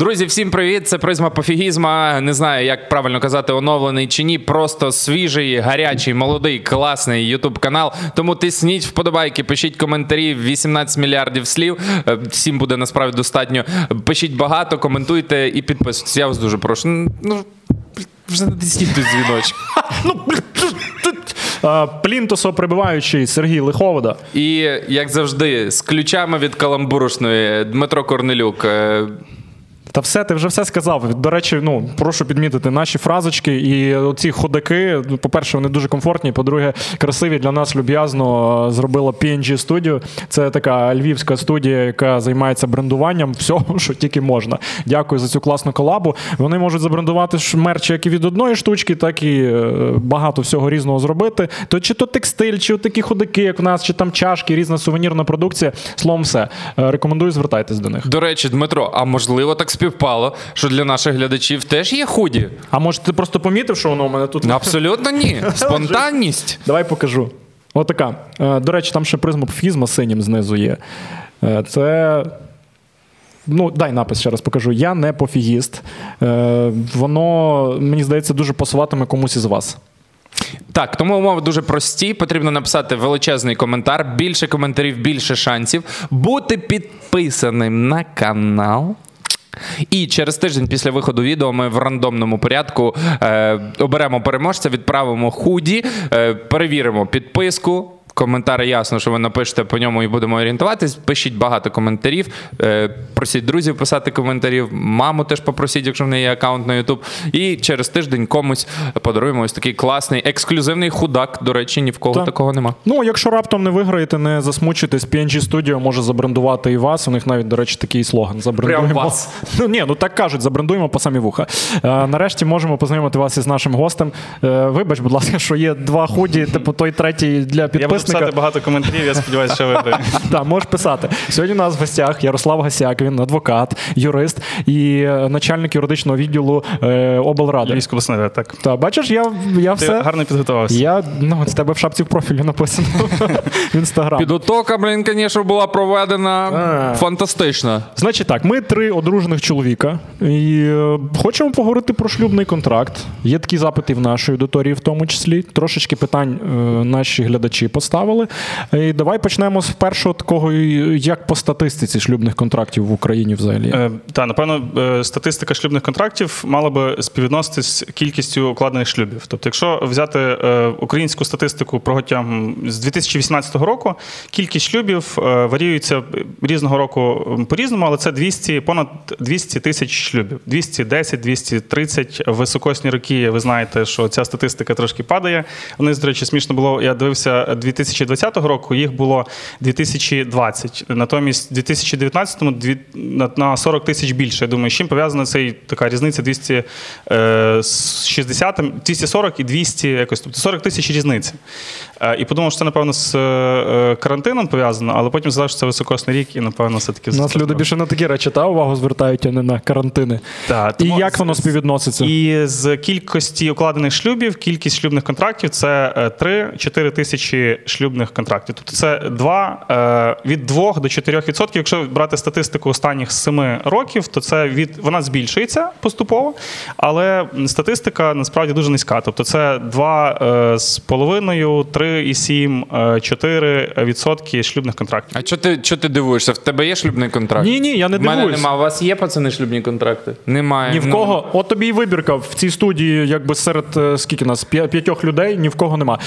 Друзі, всім привіт! Це призма пофігізма. Не знаю, як правильно казати, оновлений чи ні. Просто свіжий, гарячий, молодий, класний ютуб канал. Тому тисніть вподобайки, пишіть коментарі, 18 мільярдів слів. Е, Всім буде насправді достатньо. Пишіть багато, коментуйте і підписуйтесь. Я вас дуже прошу. Ну вже натисніть той дзвіночок. А, Плінтусо прибуваючий Сергій Лиховода. І як завжди, з ключами від каламбурушної Дмитро Корнелюк. Та все, ти вже все сказав. До речі, ну прошу підмітити наші фразочки і оці ходики. ну, По-перше, вони дуже комфортні. По-друге, красиві для нас люб'язно е, зробила PNG Studio. Це така львівська студія, яка займається брендуванням всього, що тільки можна. Дякую за цю класну колабу. Вони можуть забрендувати мерч як і від одної штучки, так і е, багато всього різного зробити. То чи то текстиль, чи такі ходики, як в нас, чи там чашки, різна сувенірна продукція. Словом, все. Е, Рекомендую звертайтесь до них. До речі, Дмитро, а можливо так співпало, що для наших глядачів теж є худі? А може ти просто помітив, що воно у мене тут? Абсолютно ні. Спонтанність. Давай покажу. Отака. Е, До речі, там ще призма пофізма синім знизу є. Е, Це. Ну, дай напис ще раз покажу. Я не пофігіст. Е, Воно, мені здається, дуже пасуватиме комусь із вас. Так, тому умови дуже прості. Потрібно написати величезний коментар, більше коментарів, більше шансів, бути підписаним на канал. І через тиждень після виходу відео ми в рандомному порядку е, оберемо переможця, відправимо худі, е, перевіримо підписку. Коментарі ясно, що ви напишете по ньому і будемо орієнтуватись. Пишіть багато коментарів. Е, просіть друзів писати коментарів. Маму теж попросіть, якщо в неї є аккаунт на YouTube. І через тиждень комусь подаруємо ось такий класний ексклюзивний худак. До речі, ні в кого Так. такого нема. Ну, якщо раптом не виграєте, не засмучуйтесь. PNG Studio може забрендувати і вас. У них навіть, до речі, такий слоган. Забрендуємо Прям вас. Ну ні, ну так кажуть, забрендуємо по самі вуха. Е, нарешті можемо познайомити вас із нашим гостем. Е, вибач, будь ласка, що є два худі, типу той третій для Я писати багато коментарів, я сподіваюся, що виграю. Так, можеш писати. Сьогодні у нас в гостях Ярослав Гасяк, він адвокат, юрист і е, начальник юридичного відділу е, облради. Львівська обласна рада, так. Та бачиш, я, я Ти все. гарно підготувався. Я ну, з тебе в шапці в профілі написано в інстаграм. Підготовка, блін, звісно, була проведена А. фантастично. Значить так, ми три одружених чоловіка і е, хочемо поговорити про шлюбний контракт. Є такі запити в нашій аудиторії, в тому числі. Трошечки питань е, наші глядачі поставили. І давай почнемо з першого такого, як по статистиці шлюбних контрактів в Україні взагалі. Е, та, напевно, е, статистика шлюбних контрактів мала би співвідноситись з кількістю укладених шлюбів. Тобто, якщо взяти е, українську статистику протягом з 2018 року, кількість шлюбів е, варіюється різного року по-різному, але це 200, понад 200 тисяч шлюбів. 210, 230 в високосні роки. Ви знаєте, що ця статистика трошки падає. Вони, до речі, смішно було. Я дивився 2020 року, їх було 2020. Натомість, в 2019-му на- на 40 тисяч більше. Я думаю, з чим пов'язана цей така різниця 260, 240 і 200, якось, тобто 40 тисяч різниці. Е, І подумав, що це, напевно, з е, карантином пов'язано, але потім згадав, що це високосний рік, і, напевно, все-таки У нас люди більше на такі речі та увагу звертають, а не на карантини. Та, І тому як воно співвідноситься? І з кількості укладених шлюбів, кількість шлюбних контрактів це 3-4 тисячі шлюбних контрактів. Тобто це 2, е, від 2 до 4 відсотків. Якщо брати статистику останніх 7 років, то це від вона збільшується поступово, але статистика насправді дуже низька. Тобто це 2 е, з половиною, 3,7, е, 4 відсотки шлюбних контрактів. А чого ти, чого ти дивуєшся? В тебе є шлюбний контракт? Ні, ні, я не В мене дивуюсь. нема. У вас є пацани шлюбні контракти? Немає. Ні в Ну, кого, от тобі і вибірка в цій студії, якби серед е, скільки нас п'ятьох людей, ні в кого нема.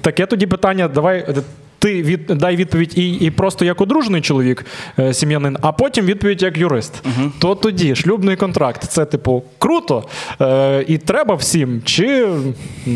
Таке тоді питання. Давай е, ти від дай відповідь і, і просто як одружений чоловік, е, сім'янин, а потім відповідь як юрист. То тоді шлюбний контракт це типу круто е, і треба всім, чи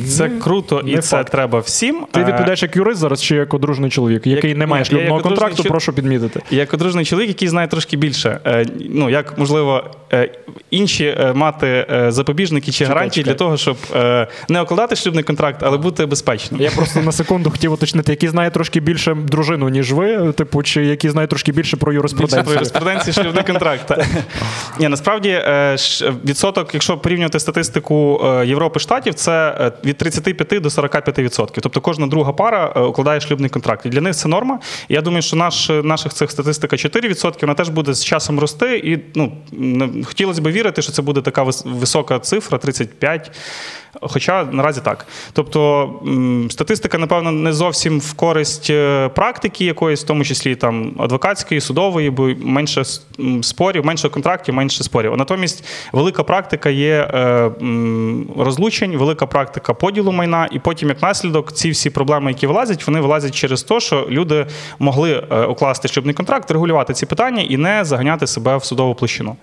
Це круто і не це факт. треба всім. ти Е, відповідаєш як юрист зараз, чи як одружений чоловік, який Як- не має ні, шлюбного контракту, чо- прошу підмітити. Як одружений чоловік, який знає трошки більше, е, ну як можливо, е, інші е, мати е, запобіжники чи гарантії для того, щоб е, не укладати шлюбний контракт, але бути безпечним. Я просто на секунду хотів уточнити, який знає трошки більше дружину, ніж ви, типу, чи який знає трошки більше про Більше про юриспруденцію. шлюбний контракт. Ні, насправді е, відсоток, якщо порівнювати статистику е, Європи Штатів, це е, від 35 до 45 відсотків. Тобто кожна друга пара укладає шлюбний контракт. І для них це норма. Я думаю, що наш, наших цих статистика 4 відсотки, вона теж буде з часом рости. І ну, хотілося б вірити, що це буде така висока цифра 35. Хоча наразі так. Тобто статистика, напевно, не зовсім в користь е, практики якоїсь, в тому числі там адвокатської, судової, бо менше спорів, менше контрактів, менше спорів. А натомість велика практика є е, розлучень, велика практика поділу майна, і потім, як наслідок, ці всі проблеми, які вилазять, вони вилазять через те, що люди могли е, укласти шлюбний контракт, регулювати ці питання і не заганяти себе в судову площину.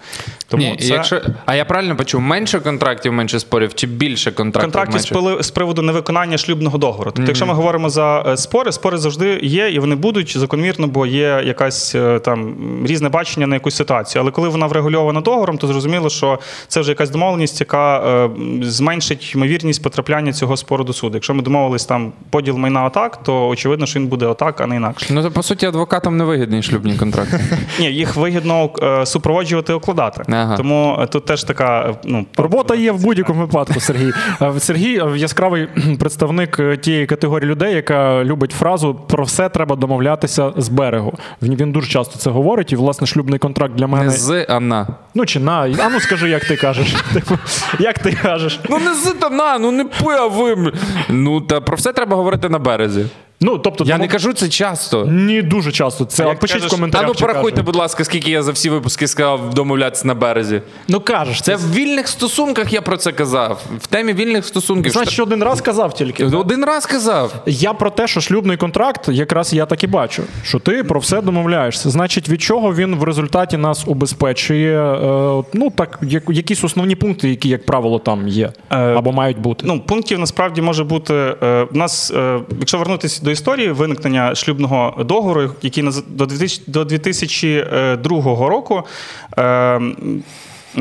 Тому Ні, це... якщо... А я правильно почув, менше контрактів, менше спорів, чи більше контрактів? Контрактів з, менше? пили- з приводу невиконання шлюбного договору. Тобто, якщо ми говоримо за е, спори, спори завжди є і вони будуть закономірно, бо є якась е, там різне бачення на якусь ситуацію. Але коли вона врегульована договором, то зрозуміло, що це вже якась домовленість, яка е, зменшить ймовірність потрапляння цього спору до суду. Якщо ми домовились там поділ майна отак, то очевидно, що він буде отак, а не інакше. Ну, то, по суті, адвокатам не вигідні шлюбні контракти. Ні, їх вигідно супроводжувати і укладати. Тому тут теж така ну Робота є в будь-якому випадку, Сергій. Е, Сергій е, яскравий представник е, тієї категорії людей, яка любить фразу про все треба домовлятися з берегу. Він, він дуже часто це говорить, і власне шлюбний контракт для мене. Не з, а на. Ну чи на. А ну скажи, як ти кажеш. Типу, як ти кажеш? Ну не з та на, ну не пи, а ви. Ну та про все треба говорити на березі. Ну, тобто, Я тому- не кажу це часто. Ні, дуже часто. Це А пишіть кажеш- в Та коментарях. ну порахуйте, кажеш. будь ласка, скільки я за всі випуски сказав домовлятися на березі. Ну кажеш, Це в вільних стосунках я про це казав. В темі вільних стосунків. Значить, що один раз казав тільки. Один раз казав. Я про те, що шлюбний контракт, якраз я так і бачу, що ти про все домовляєшся. Значить, від чого він в результаті нас убезпечує? Е, ну так, як, якісь основні пункти, які, як правило, там є Е, або мають бути. Ну, пунктів насправді може бути. Е, в нас, е, якщо вернутися до історії виникнення шлюбного договору, який до 2000, до 2002 року.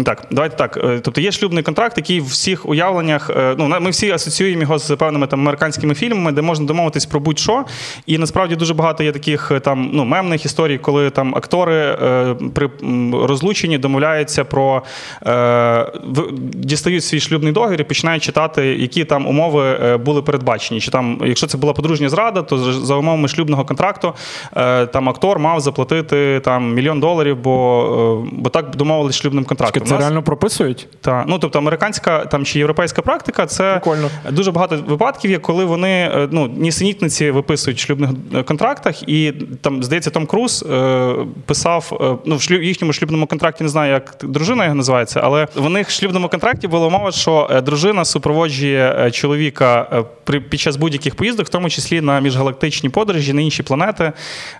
Так, давайте так. Е, Тобто є шлюбний контракт, який в всіх уявленнях. е, Ну, ми всі асоціюємо його з певними там американськими фільмами, де можна домовитись про будь-що. І насправді дуже багато є таких е, там ну, мемних історій, коли там актори при розлученні домовляються про дістають свій шлюбний договір і починають читати, які там умови були передбачені. Чи там, якщо це була подружня зрада, то за- умовами шлюбного контракту там актор мав заплатити там мільйон доларів, бо, бо так домовились шлюбним контрактом. Це нас- реально прописують? та ну тобто американська там чи європейська практика, це Прикольно. дуже багато випадків є, коли вони е, ну нісенітниці виписують в шлюбних е, контрактах, і там здається, Том Круз е, писав е, ну в шлюб, їхньому шлюбному контракті, не знаю, як дружина його називається, але в них в шлюбному контракті була мова, що дружина супроводжує чоловіка при під час будь-яких поїздок, в тому числі на міжгалактичні подорожі, на інші планети.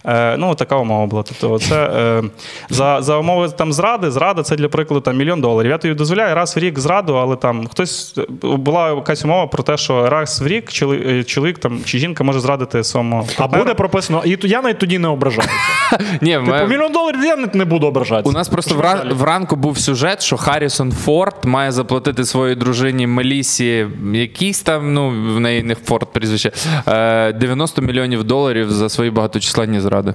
Е, ну така умова була. Тобто, це е, за, за умови там зради, зрада це для прикладу там мільйон доларів. Я тобі дозволяю раз в рік зраду, але там хтось була якась умова про те, що раз в рік чоловік, е, чоловік там чи жінка може зрадити своєму А буде прописано, і то я навіть тоді не ображаюся. Ні, Типу, ми... мільйон доларів я не- буду ображатися. У нас просто вра... вранку був сюжет, що Харрісон Форд має заплатити своїй дружині Мелісі якийсь там, ну в неї не Форд прізвище, е, 90 мільйонів доларів за свої багаточисленні зради.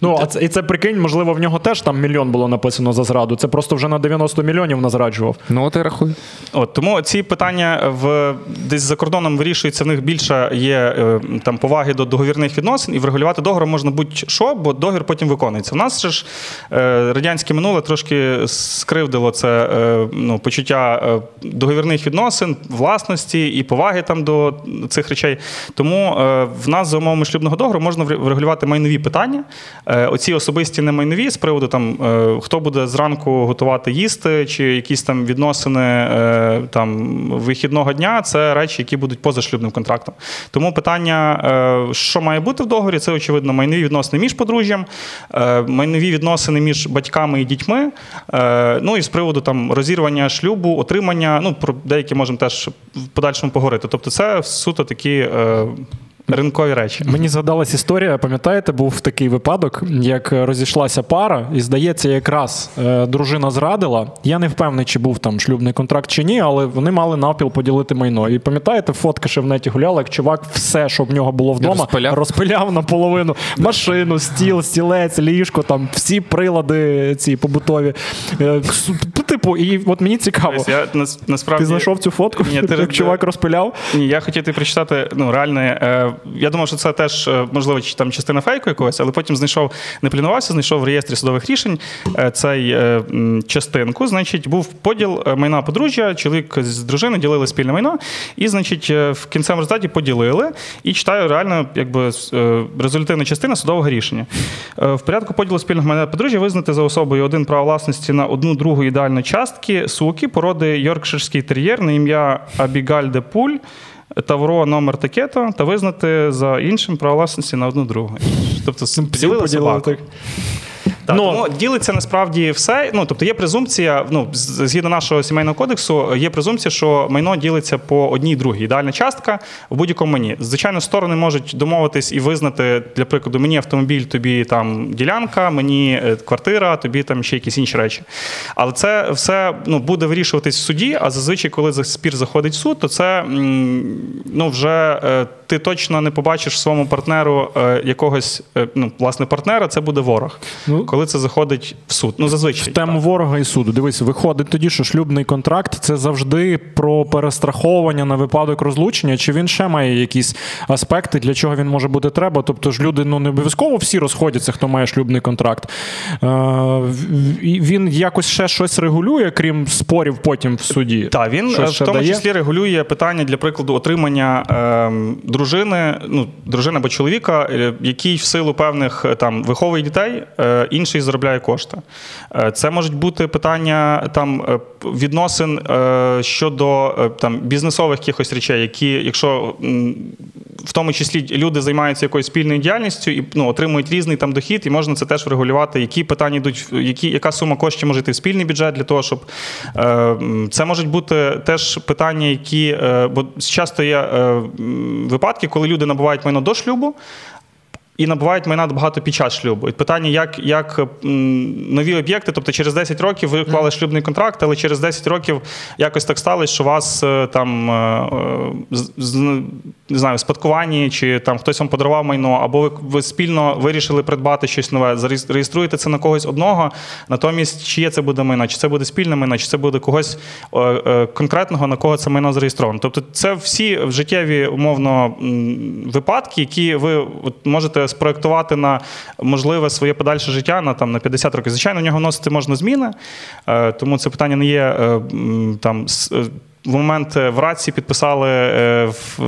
Ну, а це, і це прикинь, можливо, в нього теж там мільйон було написано за зраду. Це просто вже на 90 мільйонів назраджував. Ну, от і рахуй. От тому ці питання в десь за кордоном вирішуються. В них більше є е, там поваги до договірних відносин, і врегулювати договор можна будь-що, бо договір потім виконується. У нас же ж е, радянське минуле трошки скривдило це е, ну, почуття е, договірних відносин, власності і поваги там до цих речей. Тому е, в нас за умовами шлюбного договору можна вре- врегулювати майнові питання. Е, Оці особисті не майнові з приводу там е, хто буде зранку готувати їсти, чи якісь там відносини е, там вихідного дня, це речі, які будуть поза шлюбним контрактом. Тому питання, що має бути в договорі, це очевидно майнові відносини між подружжям, майнові відносини між батьками і дітьми. Ну і з приводу там розірвання шлюбу, отримання. Ну про деякі можемо теж в подальшому поговорити. Тобто, це суто такі. Ринкові речі. Мені згадалась історія, пам'ятаєте, був такий випадок, як розійшлася пара, і здається, якраз е, дружина зрадила. Я не впевнений, чи був там шлюбний контракт чи ні, але вони мали навпіл поділити майно. І пам'ятаєте, фотка ще в неті гуляла, як чувак все, що в нього було вдома, Розпиляв? розпиляв наполовину машину, стіл, стілець, ліжко, там всі прилади ці побутові. Е, Типу, і от мені цікаво. Ось Я нас- насправді Ти знайшов цю фотку, Ні, ти- як чувак розпиляв? Ні, я хотів тобі прочитати ну, реальне. Е, я думав, що це теж е, можливо там частина фейку якогось, але потім знайшов, не планувався, знайшов в реєстрі судових рішень е, цей е, частинку. Значить, був поділ е, майна подружжя, чоловік з дружиною ділили спільне майно, і, значить, е, в кінцевому результаті поділили. І читаю реально, якби результативна частина судового рішення. В порядку поділу спільного майна подружжя визнати за особою один право власності на одну другу ідеальну частки суки породи Йоркширський тер'єр на ім'я Абігаль де Пуль. Тавро номер такето та визнати за іншим право власності на одну другу. Тобто поділили собаку. Так. Ну, тому ділиться насправді все. Ну тобто є презумпція. Ну згідно нашого сімейного кодексу, є презумпція, що майно ділиться по одній другій. Ідеальна частка в будь-якому майні. Звичайно, сторони можуть домовитись і визнати, для прикладу, мені автомобіль, тобі там ділянка, мені е, квартира, тобі там ще якісь інші речі. Але це все ну буде вирішуватись в суді. А зазвичай, коли спір заходить в суд, то це ну вже е, ти точно не побачиш своєму партнеру е, якогось ну власне партнера. Це буде ворог Ну, коли це заходить в суд. Ну, зазвичай. В тему ворога і суду. Дивись, виходить тоді, що шлюбний контракт це завжди про перестраховування на випадок розлучення, чи він ще має якісь аспекти, для чого він може бути треба. Тобто ж люди ну не обов'язково всі розходяться, хто має шлюбний контракт. Е, він якось ще щось регулює, крім спорів потім в суді. Так, він Щось е, в тому дає? числі регулює питання для прикладу отримання ем, дружини, ну дружини або чоловіка, е, який в силу певних е, там виховує дітей, е, інший заробляє кошти. Е, Це можуть бути питання там е, відносин е, щодо там бізнесових якихось речей, які, якщо в тому числі люди займаються якоюсь спільною діяльністю і ну, отримують різний там дохід, і можна це теж врегулювати, які питання йдуть, які, яка сума коштів може йти в спільний бюджет для того, щоб це можуть бути теж питання, які бо часто є випадки, коли люди набувають майно до шлюбу. І набувають майна багато під час шлюбу. І питання, як, як нові об'єкти, тобто через 10 років ви вклали шлюбний контракт, але через 10 років якось так сталося, що вас е, там е, е, з- не знаю, спадкуванні, чи там хтось вам подарував майно, або ви, ви спільно вирішили придбати щось нове, зареєс- реєструєте це на когось одного. Натомість, чиє це буде майно, чи це буде спільне майно, чи це буде когось конкретного, на кого це майно зареєстровано. Тобто, це всі життєві умовно випадки, які ви от, можете спроектувати на можливе своє подальше життя на там на 50 років. Звичайно, в нього вносити можна зміни, е, тому це питання не є е, там. е, В момент в раці підписали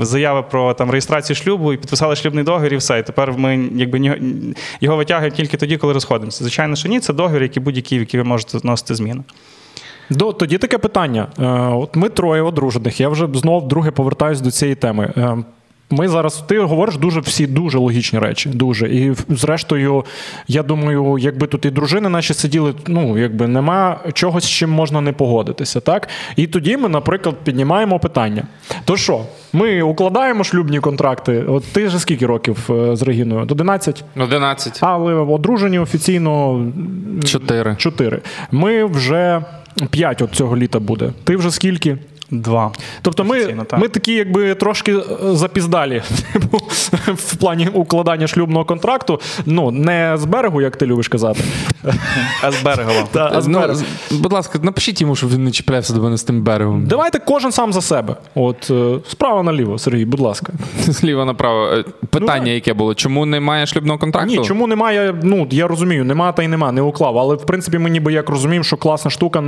заяви про там реєстрацію шлюбу і підписали шлюбний договір, і все. І тепер ми якби його витягуємо тільки тоді, коли розходимося. Звичайно, що ні, це договір, який будь-який, в який ви можете вносити зміни. До, тоді таке питання. От ми троє одружених. Я вже знов друге повертаюся до цієї теми. Ми зараз, ти говориш дуже всі дуже логічні речі. Дуже. І зрештою, я думаю, якби тут і дружини наші сиділи, ну якби нема чогось, з чим можна не погодитися. Так? І тоді ми, наприклад, піднімаємо питання. То що, ми укладаємо шлюбні контракти? От ти вже скільки років е, з Регіною? 11? 11. Але одружені офіційно 4. 4. Ми вже 5 от цього літа буде. Ти вже скільки? Два. Тобто ми, так. ми такі, якби трошки е, запіздалі типу, в плані укладання шлюбного контракту. Ну, не з берегу, як ти любиш казати. А з Берегова. Та, а з Ну, будь ласка, напишіть йому, щоб він не чіплявся до мене з тим берегом. Давайте кожен сам за себе. От е, справа наліво, Сергій, будь ласка. Зліва направо. Е, Питання, яке було: чому немає шлюбного контракту? Ні, чому немає? Ну я розумію, нема та й нема, не уклав. Але в принципі ми ніби як розуміємо, що класна штука.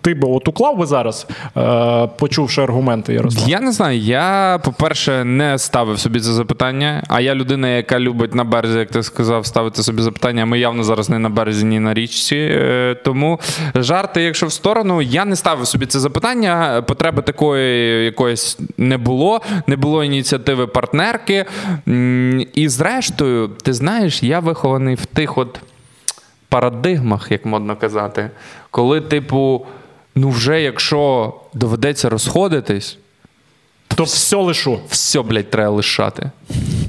Ти би от уклав би зараз, е, почувши аргументи, Ярослав. Я не знаю. Я, по-перше, не ставив собі це запитання. А я людина, яка любить на березі, як ти сказав, ставити собі запитання. Ми явно зараз не на березі, ні на річці. Е, Тому жарти, якщо в сторону, я не ставив собі це запитання. Потреби такої якоїсь не було, не було ініціативи партнерки. І зрештою, ти знаєш, я вихований в тих от парадигмах, як модно казати, коли, типу, ну вже якщо доведеться розходитись, То все лишу. все, блядь, треба лишати.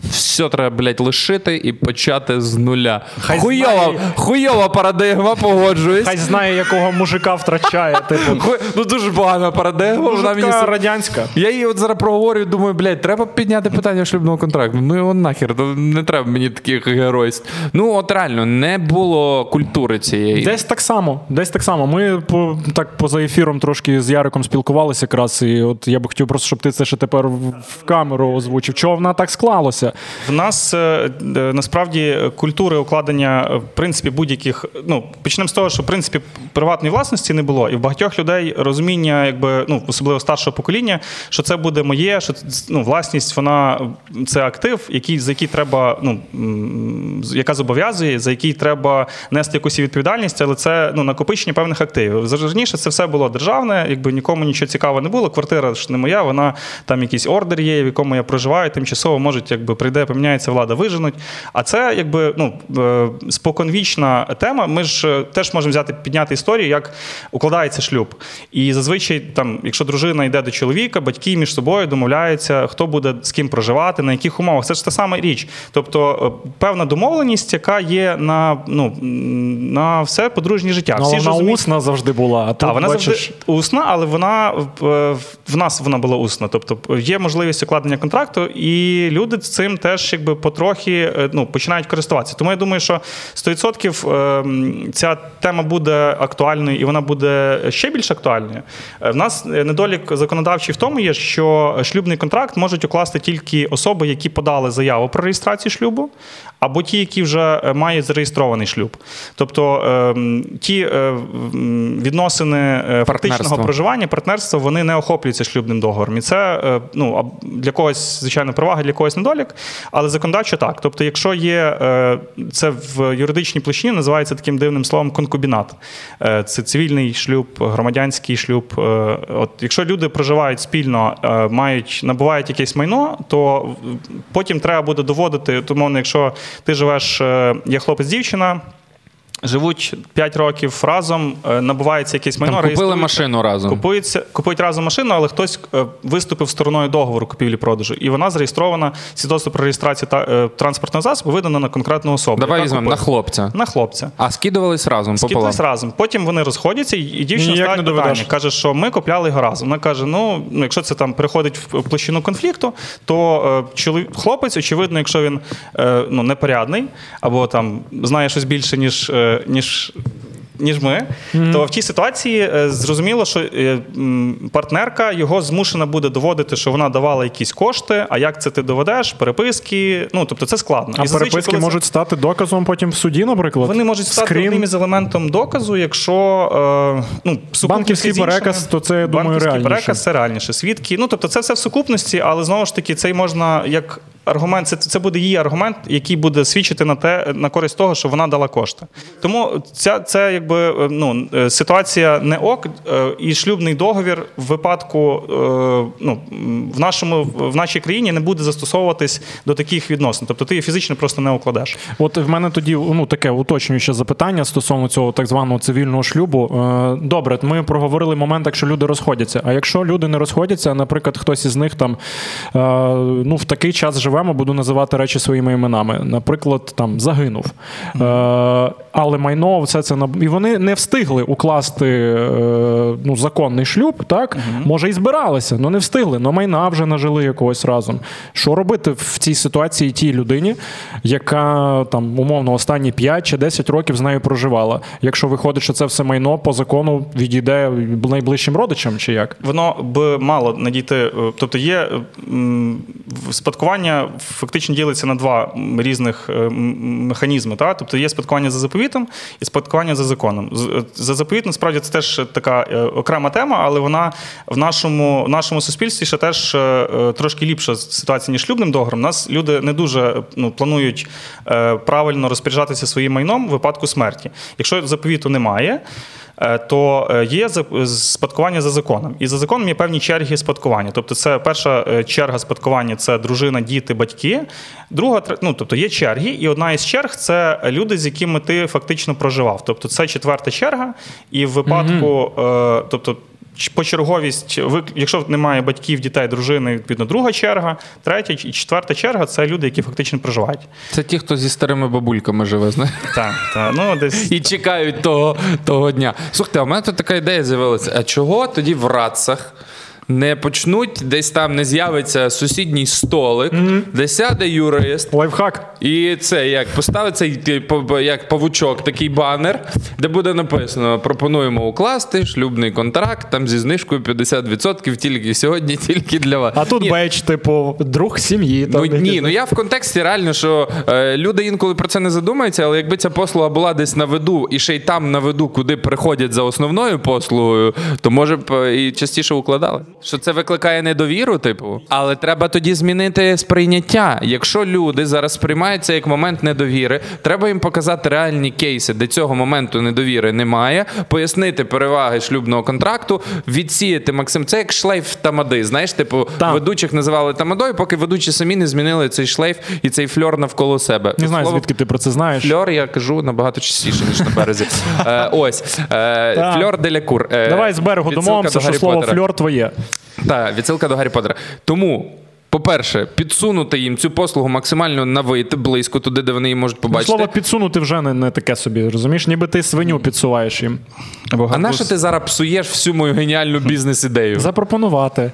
Все треба, блядь, лишити і почати з нуля. Хай Хуйова, знає- хуйова парадигма, погоджуюсь. Хай знає, якого мужика втрачає. Типу, Ху- Ну дуже погана парадигма. Вона мені с- радянська. Я її от зараз проговорю, думаю, блядь, треба підняти питання шлюбного контракту. Ну його нахер, то не треба мені таких геройств. Ну от реально, не було культури цієї. Десь так само. Десь так само. Ми по так поза ефіром трошки з Яриком спілкувалися якраз. І от я би хотів просто, щоб ти це ще тепер в в камеру озвучив. Чого вона так склалося? В нас е, е, насправді культури укладення е, в принципі будь-яких. Ну почнемо з того, що в принципі приватної власності не було, і в багатьох людей розуміння, якби ну особливо старшого покоління, що це буде моє, що ну, власність, вона це актив, який за який треба, ну яка зобов'язує, за який треба нести якусь відповідальність, але це ну накопичення певних активів. Раніше це все було державне, якби нікому нічого цікавого не було. Квартира ж не моя, вона там якийсь ордер є, в якому я проживаю. Тимчасово можуть, якби прийде, поміняється влада, виженуть. А це якби ну е, споконвічна тема. Ми ж е, теж можемо взяти підняти історію, як укладається шлюб. І зазвичай, там, якщо дружина йде до чоловіка, батьки між собою домовляються, хто буде з ким проживати, на яких умовах. Це ж та сама річ. Тобто е, певна домовленість, яка є на ну на все подружнє життя. Ну, Всі ж вона розуміють- усна завжди була. А тут, та, вона бачиш, завжди усна, але вона в, нас вона була усна. Тобто є можливість укладення контракту, і люди цим теж якби потрохи е, ну, починають користуватися. Тому я думаю, що 100% ем, ця тема буде актуальною і вона буде ще більш актуальною. Е, В нас е, недолік законодавчий в тому є, що шлюбний контракт можуть укласти тільки особи, які подали заяву про реєстрацію шлюбу, або ті, які вже е, мають зареєстрований шлюб. Тобто ем, ті е, відносини е, фактичного проживання, партнерства, вони не охоплюються шлюбним договором. І це ну, для когось, звичайно, перевага, для когось недолік, але законодавчо так. Тобто, якщо є це в юридичній площині, називається таким дивним словом конкубінат. Це цивільний шлюб, громадянський шлюб. От якщо люди проживають спільно, мають набувають якесь майно, то потім треба буде доводити, тому якщо ти живеш, я є хлопець-дівчина. Живуть 5 років разом, е, набувається якесь майно. Там купили машину разом. Купується, купують разом машину, але хтось е, виступив стороною договору купівлі-продажу, і вона зареєстрована свідоцтво про реєстрацію та, е, транспортного засобу видано на конкретну особу. Давай візьмемо на хлопця. на хлопця. А скидувались разом пополам. Разом. Потім вони розходяться, і- дівчина Ніяк ставить доведеш. питання. Каже, що ми купляли його разом. Вона каже: ну, якщо це там переходить в площину конфлікту, то чоловік, хлопець, очевидно, якщо він ну, непорядний або там знає щось більше, ніж, ніж ніж ми, то в тій ситуації е, зрозуміло, що е, партнерка його змушена буде доводити, що вона давала якісь кошти. А як це ти доведеш? Переписки. Ну тобто це складно. А І переписки коли можуть стати доказом потім в суді, наприклад. вони можуть стати Скрін. одним із елементом доказу, якщо е, ну, Банківський іншими- переказ, то це, я думаю, Банківський реальніше. переказ це реальніше. Свідки. Ну, тобто, це все в сукупності, але знову ж таки, цей можна як аргумент, це, це буде її аргумент, який буде свідчити на те, на користь того, що вона дала кошти. Тому ця це якби е, ну, е, ситуація не ок, е, і шлюбний договір в випадку ну, в нашому в нашій країні не буде застосовуватись до таких відносин. Тобто ти її фізично просто не укладеш. От в мене тоді ну таке уточнююче запитання стосовно цього так званого цивільного шлюбу. Добре, ми проговорили момент, якщо люди розходяться. А якщо люди не розходяться, наприклад, хтось із них там ну в такий час живемо, буду називати речі своїми іменами. Наприклад, там загинув. Е, Але майно, все це на і вони не встигли укласти е, ну, законний шлюб, так може і збиралися, але не встигли. Но майна вже нажили якогось разом. Що робити в цій ситуації тій людині, яка там умовно останні 5 чи 10 років з нею проживала? Якщо виходить, що це все майно по закону відійде найближчим родичам, чи як? Воно б мало надійти. е, Тобто є спадкування фактично ділиться на два різних е, механізми. Та? Тобто є спадкування за заповітом і спадкування за законом. Е, За заповіт, насправді, це теж така е, окрема тема, але вона в нашому, в нашому суспільстві ще теж е, трошки ліпша ситуація, ніж шлюбним договором. У нас люди не дуже ну, планують правильно розпоряджатися своїм майном в випадку смерті. Якщо заповіту немає. Е, То е, є спадкування за законом, і за законом є певні черги спадкування. Тобто, це перша е, черга спадкування це дружина, діти, батьки. Друга ну, тобто є черги, і одна із черг це люди, з якими ти фактично проживав. Тобто, це четверта черга, і в випадку, е, тобто. Почерговість, якщо немає батьків, дітей, дружини, відповідно, друга черга, третя і четверта черга це люди, які фактично проживають. Це ті, хто зі старими бабульками живе, знаєш. Так, так. Ну, десь І чекають того, того дня. Слухайте, а в мене тут така ідея з'явилася. А чого тоді в рацах не почнуть, десь там не з'явиться сусідній столик, де сяде юрист. Лайфхак. І це як поставиться типу, як павучок, такий банер, де буде написано: пропонуємо укласти шлюбний контракт там зі знижкою 50% тільки сьогодні, тільки для вас. А тут Ні, бейдж, типу, друг сім'ї. Ну ні, ну я в контексті реально, що е, люди інколи про це не задумаються, але якби ця послуга була десь на виду, і ще й там на виду, куди приходять за основною послугою, то може б е, і частіше укладали. Що це викликає недовіру, типу. Але треба тоді змінити сприйняття. Якщо люди зараз сприймають це як момент недовіри, треба їм показати реальні кейси, де цього моменту недовіри немає, пояснити переваги шлюбного контракту, відсіяти Максим. Це як шлейф тамади. Знаєш, типу, Так. ведучих називали тамадою, поки ведучі самі не змінили цей шлейф і цей фльор навколо себе. Не знаю, Слово звідки ти про це знаєш. Фльор я кажу набагато частіше, ніж на березі. Е, ось е, Fleur Delacour. Е, Давай з берегу домовимося, що слово фльор твоє. Так, відсилка до Гаррі Поттера. Тому. По-перше, підсунути їм цю послугу максимально на вид, близько туди, де вони її можуть Ну, побачити. Слово підсунути вже не, не таке собі, розумієш? Ніби ти свиню підсуваєш їм. або А нащо на що ти зараз псуєш всю мою геніальну бізнес-ідею? Запропонувати.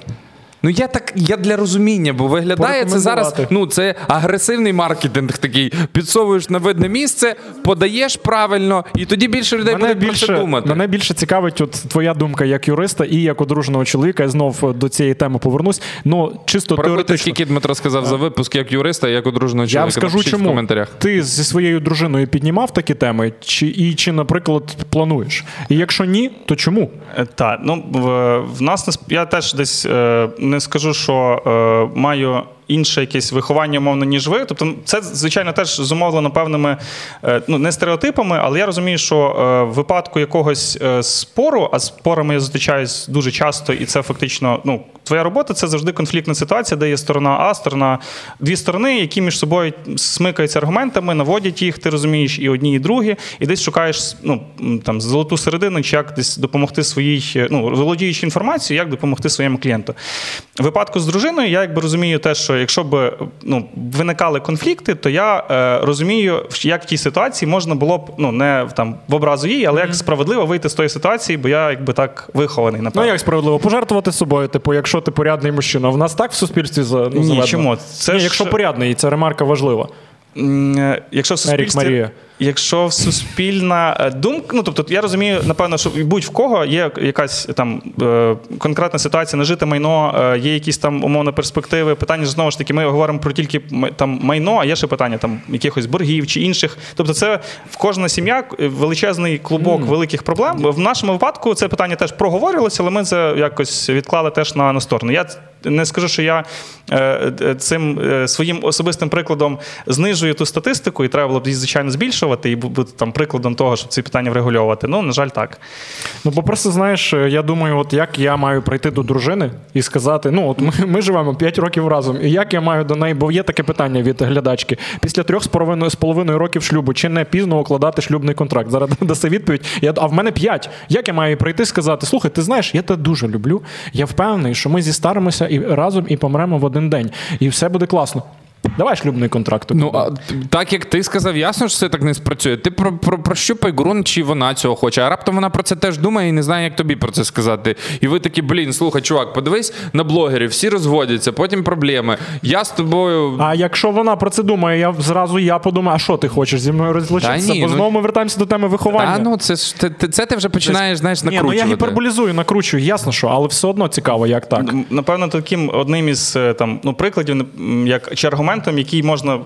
Ну я так я для розуміння, бо виглядає це зараз. Ну це агресивний маркетинг такий. Підсовуєш на видне місце, подаєш правильно, і тоді більше людей Мене буде про це більше, думати. мене більше цікавить от твоя думка як юриста і як одруженого чоловіка. Я знов до цієї теми повернусь. Ну, чисто Порахуйте, теоретично. скільки Дмитро сказав за випуск як юриста, як одруженого чоловіка. вам скажу, Напишіть чому в коментарях. ти зі своєю дружиною піднімав такі теми, чи і чи, наприклад, плануєш? І якщо ні, то чому? Е, Так, ну в, в нас я теж десь е, не скажу, що е, маю інше якесь виховання, умовно, ніж ви. Тобто, це звичайно теж зумовлено певними е, ну не стереотипами, але я розумію, що е, в випадку якогось е, спору, а спорами я зустрічаюсь дуже часто, і це фактично ну. Твоя робота це завжди конфліктна ситуація, де є сторона А, сторона дві сторони, які між собою смикаються аргументами, наводять їх, ти розумієш, і одні, і другі, і десь шукаєш ну там золоту середину, чи як десь допомогти своїй, ну володіючи інформацією, як допомогти своєму клієнту. В випадку з дружиною я якби розумію те, що якщо б ну виникали конфлікти, то я е, розумію, як в тій ситуації можна було б ну не там в образу їй, але як справедливо вийти з тої ситуації, бо я якби так вихований Ну як справедливо, пожертвувати собою, типу, якщо ти порядний мужчина. В нас так в суспільстві за- ну, Ні, чому? Це Ні, ж- якщо порядний, і ця ремарка важлива. Е, Якщо в суспільстві, Марія. Якщо суспільна е, думка, ну тобто я розумію, напевно, що будь-в кого є якась там е, конкретна ситуація, нажите майно, е, є якісь там умовно перспективи. Питання ж знову ж таки, ми говоримо про тільки там майно, а є ще питання там якихось боргів чи інших. Тобто, це в кожна сім'я величезний клубок великих проблем. В нашому випадку це питання теж проговорювалося, але ми це якось відклали теж на, на сторону. Я не скажу, що я цим своїм особистим прикладом знижую ту статистику, і треба було б її, звичайно, збільшувати і бути там прикладом того, щоб ці питання врегульовувати. Ну, на жаль, так. Ну, бо просто знаєш, я думаю, от як я маю прийти до дружини і сказати: ну, от ми, ми живемо 5 років разом, і як я маю до неї, бо є таке питання від глядачки. Після трьох з половиною з половиною років шлюбу, чи не пізно укладати шлюбний контракт? Зараз даси відповідь. Я, а в мене 5. Як я маю прийти і сказати: слухай, ти знаєш, я тебе дуже люблю. Я впевнений, що ми зістаримося і разом і помремо в один день, і все буде класно. Давай шлюбний контракт. Ну, а, так як ти сказав, ясно, що це так не спрацює. Ти про, про, прощупай ґрунт, чи вона цього хоче. А раптом вона про це теж думає і не знає, як тобі про це сказати. І ви такі, блін, слухай, чувак, подивись на блогерів, всі розводяться, потім проблеми. Я з тобою. А якщо вона про це думає, я зразу я подумаю, а що ти хочеш зі мною розлучитися? Бо ну- знову ми вертаємося до теми виховання. Та ну це ж ти, ти- це ти вже починаєш, знаєш, Ні, ну я гіперболізую, накручую, ясно, що, але все одно цікаво, як так. Напевно, таким одним із е, там ну прикладів, як чи аргументом, який можна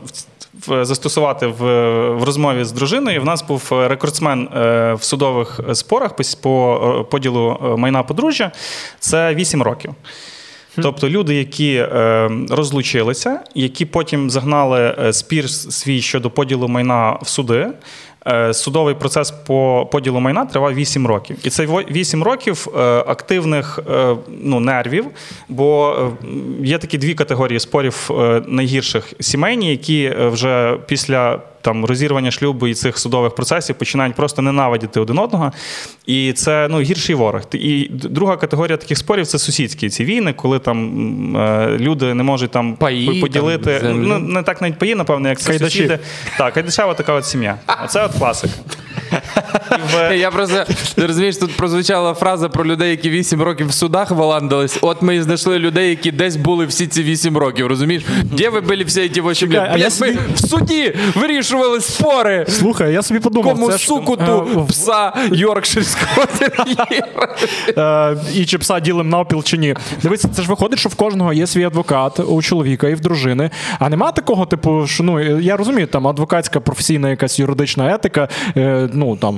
застосувати в, в розмові з дружиною. В нас був е, рекордсмен е, в судових спорах по, е, поділу майна подружжя. Це 8 років. Тобто люди, які розлучилися, які потім загнали спір свій щодо поділу майна в суди. Е, Судовий процес по поділу майна тривав 8 років. І це 8 років е, активних е, ну, нервів, бо є такі дві категорії спорів найгірших сімейні, які вже після там розірвання шлюбу і цих судових процесів починають просто ненавидіти один одного. І це ну, гірший ворог. І друга категорія таких спорів це сусідські ці війни, коли там е, люди не можуть там Паї, поділити. там, ну, не так навіть паї, напевно, як це Кайдаші. сусіди. Так, кайдашева така от сім'я. Оце от класика. Я просто розумієш, тут прозвучала фраза про людей, які 8 років в судах валандились. От ми і знайшли людей, які десь були всі ці 8 років. Розумієш? Де ви були всі ці 8 Чекай, років? а ми собі- в суді вирішували спори. Слухай, я собі подумав, Кому суку е, ту пса Йоркширського. Е, і чи пса ділим навпіл чи ні. Дивіться, це ж виходить, що в кожного є свій адвокат у чоловіка і в дружини. А нема такого, типу, що ну я розумію, там адвокатська професійна якась юридична етика, е, ну там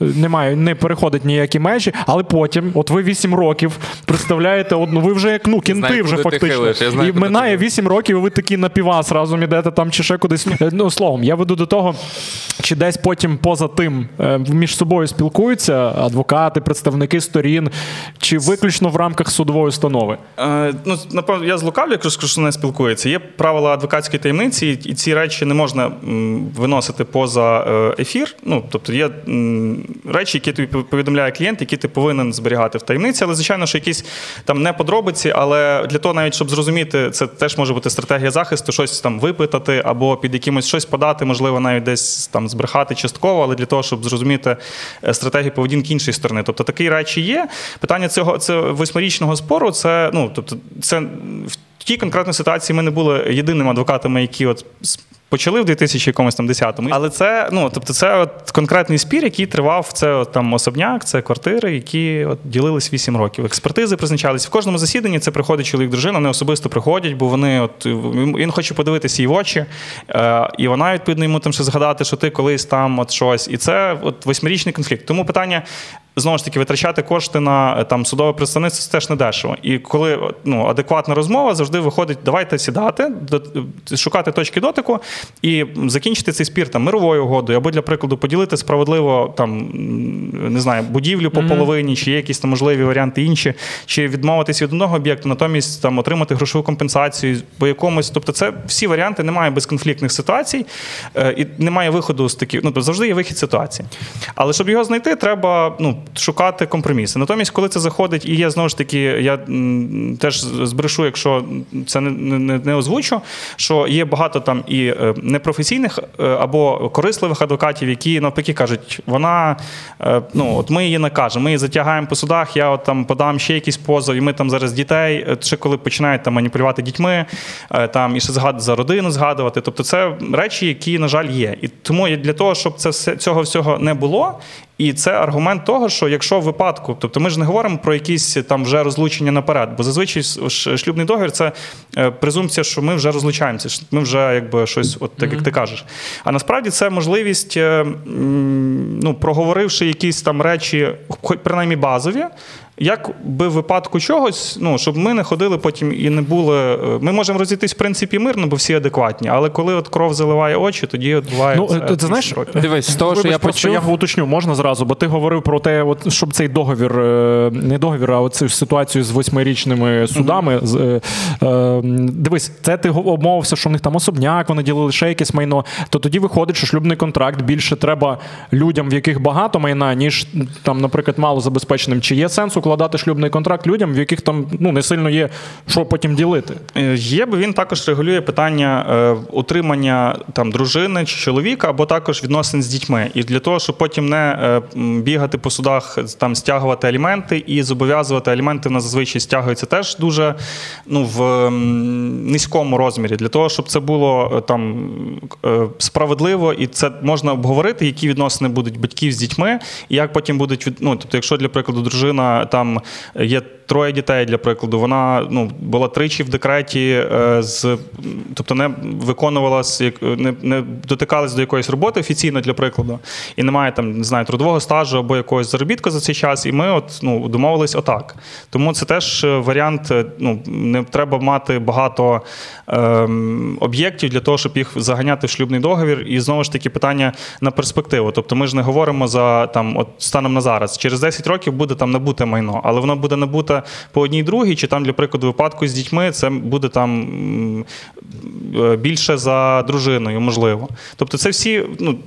е, немає, не переходить ніякі межі, але потім, от ви 8 років представляєте одну, ви вже як ну кінти знаю, вже фактично. хилиш, я знаю, і минає хилиш. 8 років, і ви такі на півас разом ідете там чи ще кудись. Е, Ну словом, я веду до того, чи десь потім поза тим е, між собою спілкуються адвокати, представники сторін, чи виключно в рамках судової установи. Е, ну, напевно, я злукавлю, якщо скажу, що не спілкується. Є правила адвокатської таємниці, і ці речі не можна виносити поза ефір. Ну, тобто є речі, які тобі повідомляє клієнт, які ти повинен зберігати в таємниці. Але, звичайно, що якісь там не подробиці, але для того, навіть щоб зрозуміти, це теж може бути стратегія захисту, щось там випитати або під якимось щось подати, можливо, навіть десь там збрехати частково, але для того, щоб зрозуміти е, стратегію поведінки іншої сторони. Тобто такі речі є. Питання цього це восьмирічного спору. Це ну тобто, це в тій конкретній ситуації ми не були єдиними адвокатами, які от почали в 2000 якомусь там 10-му. Але це ну тобто, це от конкретний спір, який тривав. Це от, там особняк, це квартири, які от ділились 8 років. Експертизи призначались в кожному засіданні. Це приходить чоловік, дружина. Вони особисто приходять, бо вони от він хоче подивитися її в очі, е, і вона відповідно йому там ще згадати, що ти колись там от щось. І це от восьмирічний конфлікт. Тому питання. Знову ж таки, витрачати кошти на е, там судове представництво це теж не дешево. І коли ну, адекватна розмова завжди виходить, давайте сідати, шукати точки дотику і закінчити цей спір там мировою угодою, або для прикладу поділити справедливо там не знаю, будівлю по половині, чи є якісь там можливі варіанти інші, чи відмовитись від одного об'єкту, натомість там отримати грошову компенсацію по якомусь. Тобто, це всі варіанти, немає безконфліктних ситуацій, е, і немає виходу з таких. Ну тобто завжди є вихід ситуації. Але щоб його знайти, треба ну, шукати компроміси. Натомість, коли це заходить, і є знову ж таки, я теж збрешу, якщо це не, не, не озвучу, що є багато там і е, непрофесійних е, або корисливих адвокатів, які навпаки кажуть, вона е, ну от ми її накажемо, ми її затягаємо по судах. Я от там подам ще якийсь позов, і ми там зараз дітей, чи коли починають там маніпулювати дітьми, е, там і ще згад за родину згадувати. Тобто, це речі, які на жаль є. І тому для того, щоб це все цього всього не було. І це аргумент того, що якщо в випадку, тобто ми ж не говоримо про якісь там вже розлучення наперед, бо зазвичай шлюбний договір це е, презумпція, що ми вже розлучаємося, що ми вже якби щось, от так як ти кажеш. А насправді це можливість, е, ну проговоривши якісь там речі, хоч принаймні базові. Як би в випадку чогось, ну щоб ми не ходили потім і не були. е, Ми можемо розійтись в принципі мирно, бо всі адекватні. Але коли от кров заливає очі, тоді от буває. Ну, ти, ти знаєш, вісім років. Дивись, з того, що я почув. я уточню, можна зразу, бо ти говорив про те, от, щоб цей договір, е, не договір, а оцю ситуацію з восьмирічними судами. е, е, Дивись, це ти го- обмовився, що в них там особняк, вони ділили ще якесь майно. То тоді виходить, що шлюбний контракт більше треба людям, в яких багато майна, ніж там, наприклад, мало забезпеченим. Чи є сенс укладати шлюбний контракт людям, в яких там ну не сильно є що потім ділити? Е, Є, бо він також регулює питання е, утримання там дружини чи чоловіка, або також відносин з дітьми. І для того, щоб потім не е, бігати по судах, там стягувати аліменти і зобов'язувати аліменти, в нас зазвичай стягуються теж дуже ну, в м, низькому розмірі. Для того, щоб це було е, там е, справедливо, і це можна обговорити, які відносини будуть батьків з дітьми, і як потім будуть від... ну, тобто, якщо для прикладу дружина там є троє дітей, для прикладу, вона ну, була тричі в декреті, е, з, тобто не виконувала, не, не дотикалась до якоїсь роботи офіційно, для прикладу, і немає там, не знаю, трудового стажу або якогось заробітку за цей час. І ми от, ну, домовились отак. Тому це теж е, варіант, е, ну, не треба мати багато ем, об'єктів для того, щоб їх заганяти в шлюбний договір. І знову ж таки питання на перспективу. Тобто ми ж не говоримо за там, от станом на зараз. Через 10 років буде там набуте майно, але воно буде набуте буде по одній другій, чи там, для прикладу, випадку з дітьми, це буде там е, більше за дружиною, можливо. Тобто, це всі ну,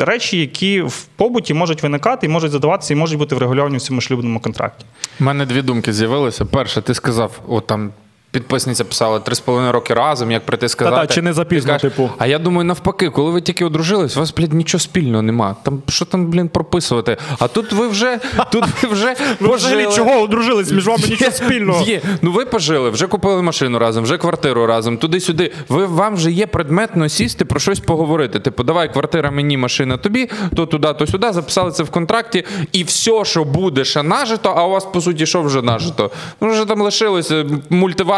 речі, які в побуті можуть виникати і можуть задаватися, і можуть бути врегульовані в цьому шлюбному контракті. У мене дві думки з'явилися. Перше, ти сказав, о, там. Підписниця писала три з половиною роки разом, як прийти сказати. Та-та, чи не запізно, кажеш, типу. А я думаю, навпаки, коли ви тільки одружились, у вас, блядь, нічого спільного нема. Там що там, блін, прописувати? А тут ви вже тут ви вже Ви взагалі пожили. чого одружились? Між вами нічого спільного. Є. Ну ви пожили, вже купили машину разом, вже квартиру разом, туди-сюди. Ви вам вже є предметно сісти про щось поговорити. Типу, давай квартира мені, машина тобі, то туди, то сюди. Записали це в контракті, і все, що буде, ще нажито. А у вас по суті, що вже нажито? Ну вже там лишилося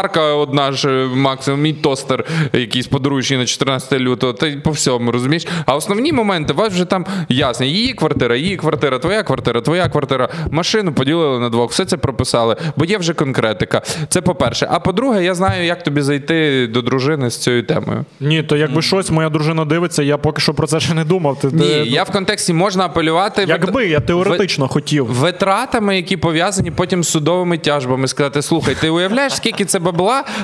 мультиварка одна ж е, максимум, мій тостер, якийсь подаруючий на 14 лютого, та й по всьому розумієш. А основні моменти у вас вже там ясно. Її квартира, її квартира, твоя квартира, твоя квартира. Машину поділили на двох, все це прописали, бо є вже конкретика. Це по-перше. А по-друге, я знаю, як тобі зайти до дружини з цією темою. Ні, то якби щось моя дружина дивиться, я поки що про це ще не думав. Ти- Ні, ти- я в контексті можна апелювати. Якби я теоретично хотів. Витратами, які пов'язані потім з судовими тяжбами, сказати: слухай, ти уявляєш, скільки це бабла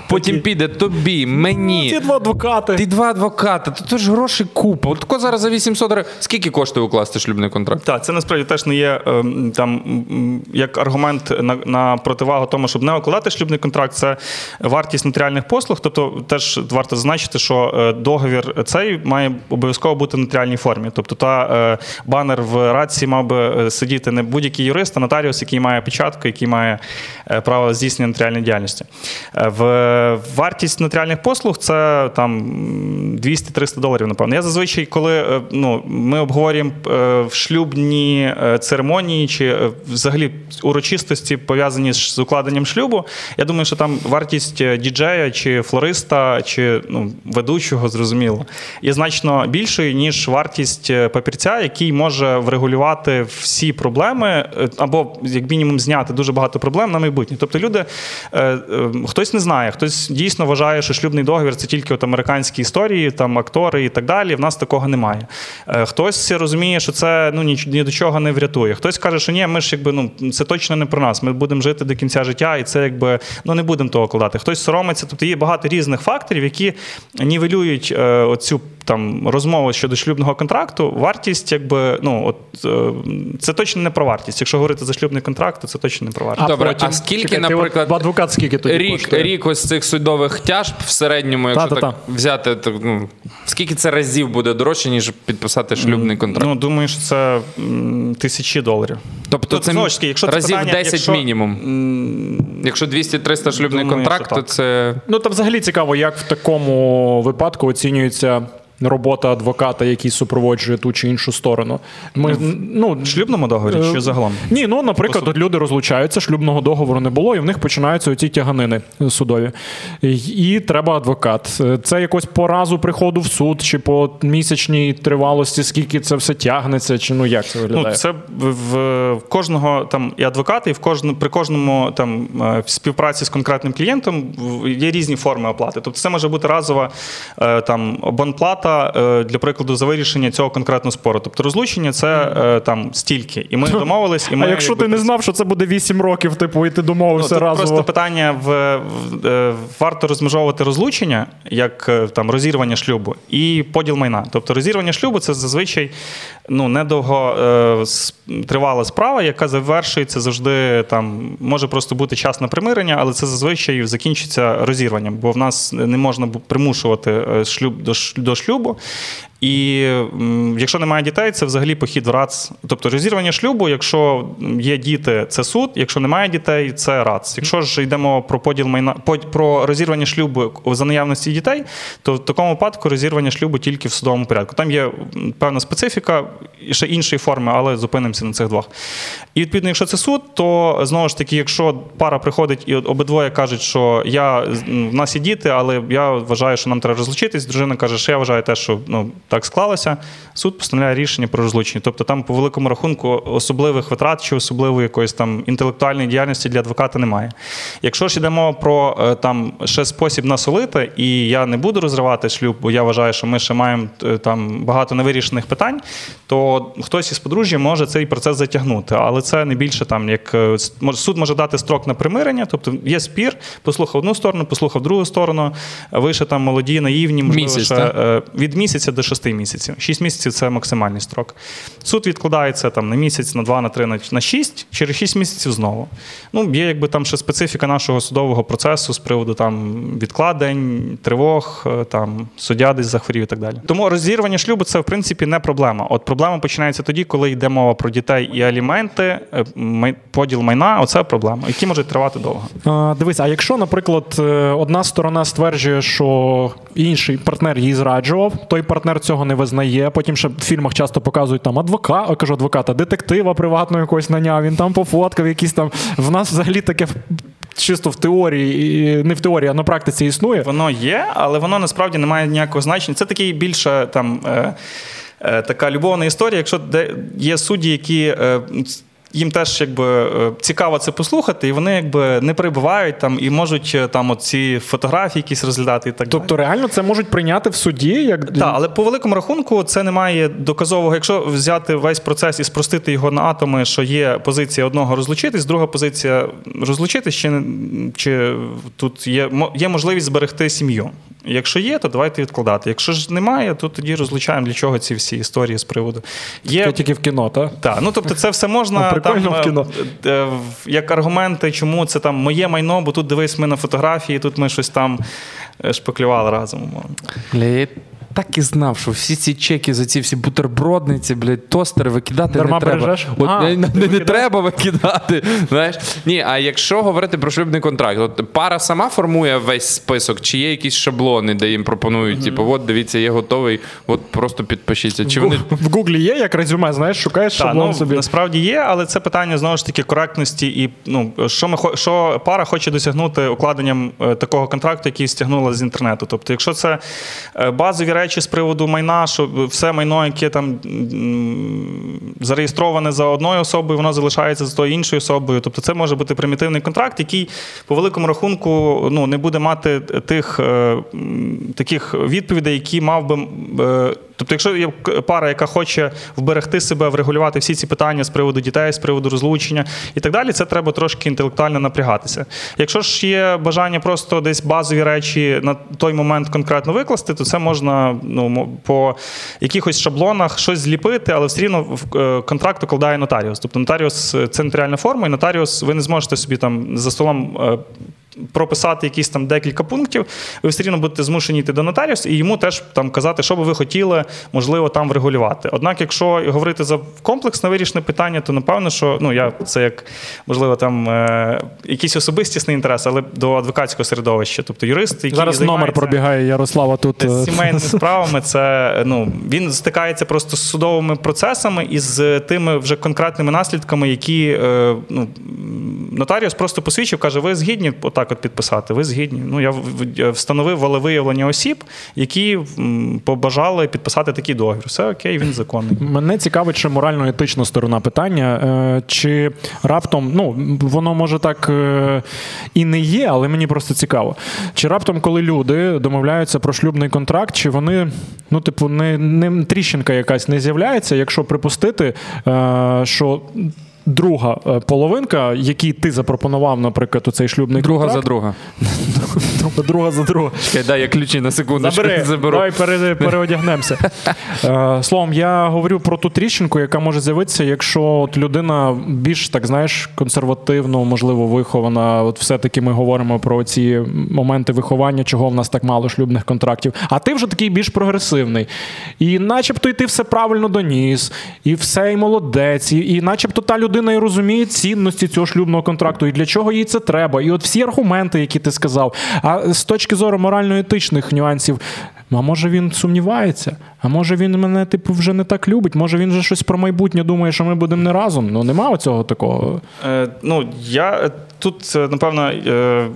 потім піде тобі, мені. Ці два адвокати. Ти два адвокати, то, то ж гроші купа. От тако зараз за 800 гривень. Скільки коштує укласти шлюбний контракт? Так, це насправді теж не є ем, там як аргумент на, на противагу тому, щоб не укладати шлюбний контракт. Це вартість нотаріальних послуг. Тобто, теж варто зазначити, що е, договір цей має обов'язково бути в нотаріальній формі. Тобто, та е, банер в рації мав би е, сидіти не будь-який юрист, а нотаріус, який має печатку, який має право здійснення нотаріальної діяльності. Е, В вартість нотаріальних послуг це там м, 200-300 доларів, напевно. Я зазвичай, коли е, ну, ми обговорюємо е, в шлюбні церемонії чи взагалі урочистості пов'язані з укладенням шлюбу, я думаю, що там вартість діджея чи флориста, чи ну, ведучого, зрозуміло, є значно більшою, ніж вартість папірця, який може врегулювати всі проблеми або як мінімум зняти дуже багато проблем на майбутнє. Тобто люди, е, хтось не знає, хтось дійсно вважає, що шлюбний договір це тільки от американські історії, там актори і так далі. В нас такого немає. Е, Хтось розуміє, що це ну ні, ні до чого не врятує. Хтось каже, що ні, ми ж якби ну це точно не про нас. Ми будемо жити до кінця життя, і це якби ну не будемо того кладати. Хтось соромиться. Тобто є багато різних факторів, які нівелюють е, оцю там розмову щодо шлюбного контракту. Вартість, якби ну от е, це точно не про вартість. Якщо говорити за шлюбний контракт, то це точно не про вартість. Добре, а скільки, Чекай, наприклад, от адвокат скільки тоді рік, коштує? рік ось цих судових тяжб в середньому, якщо Та-та-та. так взяти, то, ну, скільки це разів буде дорожче, ніж підписати шлюбний контракт? Ну думаю, що це тисячі доларів. тобто Тут, це знову якщо це разів питання, 10 якщо- мінімум. Якщо 200-300 шлюбний Думаю, контракт, то це. Ну там взагалі цікаво, як в такому випадку оцінюється робота адвоката, який супроводжує ту чи іншу сторону. Ми, ну, шлюбному договорі Е, чи загалом? Ні, ну наприклад, По от люди розлучаються, шлюбного договору не було, і в них починаються оці тяганини судові. І, треба адвокат. Це якось по разу приходу в суд, чи по місячній тривалості, скільки це все тягнеться, чи ну як це виглядає? Ну, це в, в, в кожного там і адвоката, і в кожному при кожному там е, в співпраці з конкретним клієнтом є різні форми оплати. Тобто це може бути разова е, там абонплата е, для прикладу за вирішення цього конкретного спору. Тобто розлучення це е, там стільки. І ми домовились, і ми а якщо якби, ти не знав, що це буде 8 років, типу, і ти Ну, домовився тут разово. просто питання в, в е, варто розмежовувати розлучення як там розірвання шлюбу і поділ майна. Тобто розірвання шлюбу це зазвичай ну недовго е, тривала справа, яка завершується завжди там може просто бути час на примирення, але це зазвичай закінчиться розірванням, бо в нас не можна примушувати шлюб до ш- до шлюбу. І якщо немає дітей, це взагалі похід в РАЦ. Тобто розірвання шлюбу, якщо є діти, це суд, якщо немає дітей, це РАЦ. Якщо ж йдемо про поділ майна про розірвання шлюбу за наявності дітей, то в такому випадку розірвання шлюбу тільки в судовому порядку. Там є певна специфіка і ще іншої форми, але зупинимося на цих двох. І відповідно, якщо це суд, то знову ж таки, якщо пара приходить і обидвоє кажуть, що я в нас є діти, але я вважаю, що нам треба розлучитись. Дружина каже, що я вважаю те, що ну так склалося, суд постановляє рішення про розлучення. Тобто там, по великому рахунку, особливих витрат чи особливої якоїсь там інтелектуальної діяльності для адвоката немає. Якщо ж йде мова про е, там ще спосіб насолити, і я не буду розривати шлюб, бо я вважаю, що ми ще маємо е, там багато невирішених питань, то хтось із подружжя може цей процес затягнути. Але це не більше там, як е, суд може дати строк на примирення, тобто є спір, послухав одну сторону, послухав другу сторону. Ви ще там молоді, наївні, можливо, Місяць, ще, від місяця до шести місяців. Шість місяців це максимальний строк. Суд відкладається там на місяць, на два, на три, на, на шість, через шість місяців знову. Ну, є якби там ще специфіка нашого судового процесу з приводу там відкладень, тривог, е, там суддя десь захворів і так далі. Тому розірвання шлюбу це в принципі не проблема. От проблема починається тоді, коли йде мова про дітей і аліменти, е, поділ майна. Оце проблема, які можуть тривати довго. А, Дивись, а якщо, наприклад, е, одна сторона стверджує, що інший партнер її зраджував, той партнер цього не визнає. Потім ще в фільмах часто показують там адвоката, я кажу адвоката, детектива приватного якогось наняв, він там пофоткав, якісь там. В нас взагалі таке чисто в теорії, не в теорії, а на практиці існує. Воно є, але воно насправді не має ніякого значення. Це такий більше там. Е, е, Така любовна історія, якщо де є судді, які е, їм теж якби е, цікаво це послухати, і вони якби не перебувають там і можуть е, там оці фотографії якісь розглядати і так далі. Тобто реально це можуть прийняти в суді, як Так, але по великому рахунку це не має доказового. Якщо взяти весь процес і спростити його на атоми, що є позиція одного розлучитись, друга позиція розлучитись, чи, чи тут є, є можливість зберегти сім'ю. Якщо є, то давайте відкладати. Якщо ж немає, то тоді розлучаємо для чого ці всі історії з приводу. Є тільки в кіно, так? так, ну тобто це все можна прикольно там, в кіно. е, е, в- як аргументи, чому це там моє майно, бо тут дивись ми на фотографії, тут ми щось там е, шпаклювали разом. умовно. Так і знав, що всі ці чеки за ці всі бутербродниці, блядь, тостери викидати Дарма не треба. бережеш? От, А, не, ти не, не треба викидати. Знаєш? Ні, а якщо говорити про шлюбний контракт, от пара сама формує весь список, чи є якісь шаблони, де їм пропонують, типу, от дивіться, є готовий, от просто підпишіться. Чи вони В Гуглі є як резюме, знаєш, шукаєш Так, шаблон ну, собі. насправді є, але це питання знову ж таки коректності і ну що ми що пара хоче досягнути укладенням е, такого контракту, який стягнула з інтернету. Тобто, якщо це е, базові речі з приводу майна, що все майно, яке там зареєстроване за одною особою, воно залишається за тою іншою особою. Тобто, це може бути примітивний контракт, який по великому рахунку ну не буде мати тих е, таких відповідей, які мав би. е, Тобто, якщо є пара, яка хоче вберегти себе, врегулювати всі ці питання з приводу дітей, з приводу розлучення і так далі, це треба трошки інтелектуально напрягатися. Якщо ж є бажання просто десь базові речі на той момент конкретно викласти, то це можна ну, по якихось шаблонах щось зліпити, але все рівно в е, контракт укладає нотаріус. Тобто нотаріус е, це нотаріальна форма, і нотаріус ви не зможете собі там за столом. Е, прописати якісь там декілька пунктів, ви все рівно будете змушені йти до нотаріуса і йому теж там казати, що би ви хотіли, можливо, там врегулювати. Однак, якщо говорити за комплексне вирішене питання, то напевно, що ну я це як можливо там е, якийсь особистісний інтерес, але до адвокатського середовища, тобто юрист, який Зараз номер пробігає Ярослава тут. е, з сімейними справами це ну він стикається просто з судовими процесами і з тими вже конкретними наслідками, які е, ну, нотаріус просто посвідчив, каже: ви згідні отак от підписати. Ви згідні. Ну я встановив волевиявлення осіб, які побажали підписати такий договір. Все окей, він законний. Мене цікавить ще морально-етична сторона питання. Е, Чи раптом, ну воно може так е, і не є, але мені просто цікаво. Чи раптом, коли люди домовляються про шлюбний контракт, чи вони, ну, типу, не, не тріщинка якась не з'являється, якщо припустити, е, що. Друга е, половинка, якій ти запропонував, наприклад, у цей шлюбний друга за контракт, друга? друга, друга за друга. Чекай, дай я ключі на секундочку Забери, заберу. давай пере, переодягнемося. Е, Словом, я говорю про ту тріщинку, яка може з'явитися, якщо от людина більш так знаєш консервативно, можливо, вихована. От все-таки ми говоримо про ці моменти виховання, чого в нас так мало шлюбних контрактів. А ти вже такий більш прогресивний. І начебто й ти все правильно доніс, і все і молодець, і, і начебто та людина і розуміє цінності цього шлюбного контракту, і для чого їй це треба. І от всі аргументи, які ти сказав. А з точки зору морально-етичних нюансів, а може він сумнівається? А може він мене, типу, вже не так любить? Може він вже щось про майбутнє думає, що ми будемо не разом? Ну нема оцього такого. Е, ну, я тут, е, напевно, е,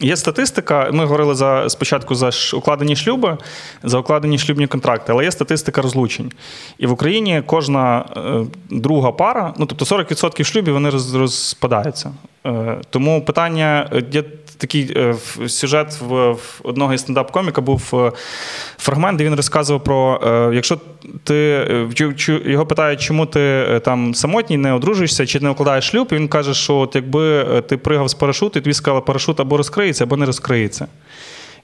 є статистика. Ми говорили за спочатку за укладені шлюби, за укладені шлюбні контракти, але є статистика розлучень. І в Україні кожна е, друга пара, ну тобто 40% шлюбів вони розпадаються. Тому питання є такий сюжет в, одного із стендап-коміка був фрагмент, де він розказував про якщо ти його питають, чому ти там самотній, не одружуєшся чи не укладаєш шлюб, він каже, що от якби ти пригав з парашуту, і тобі сказали, парашут або розкриється, або не розкриється.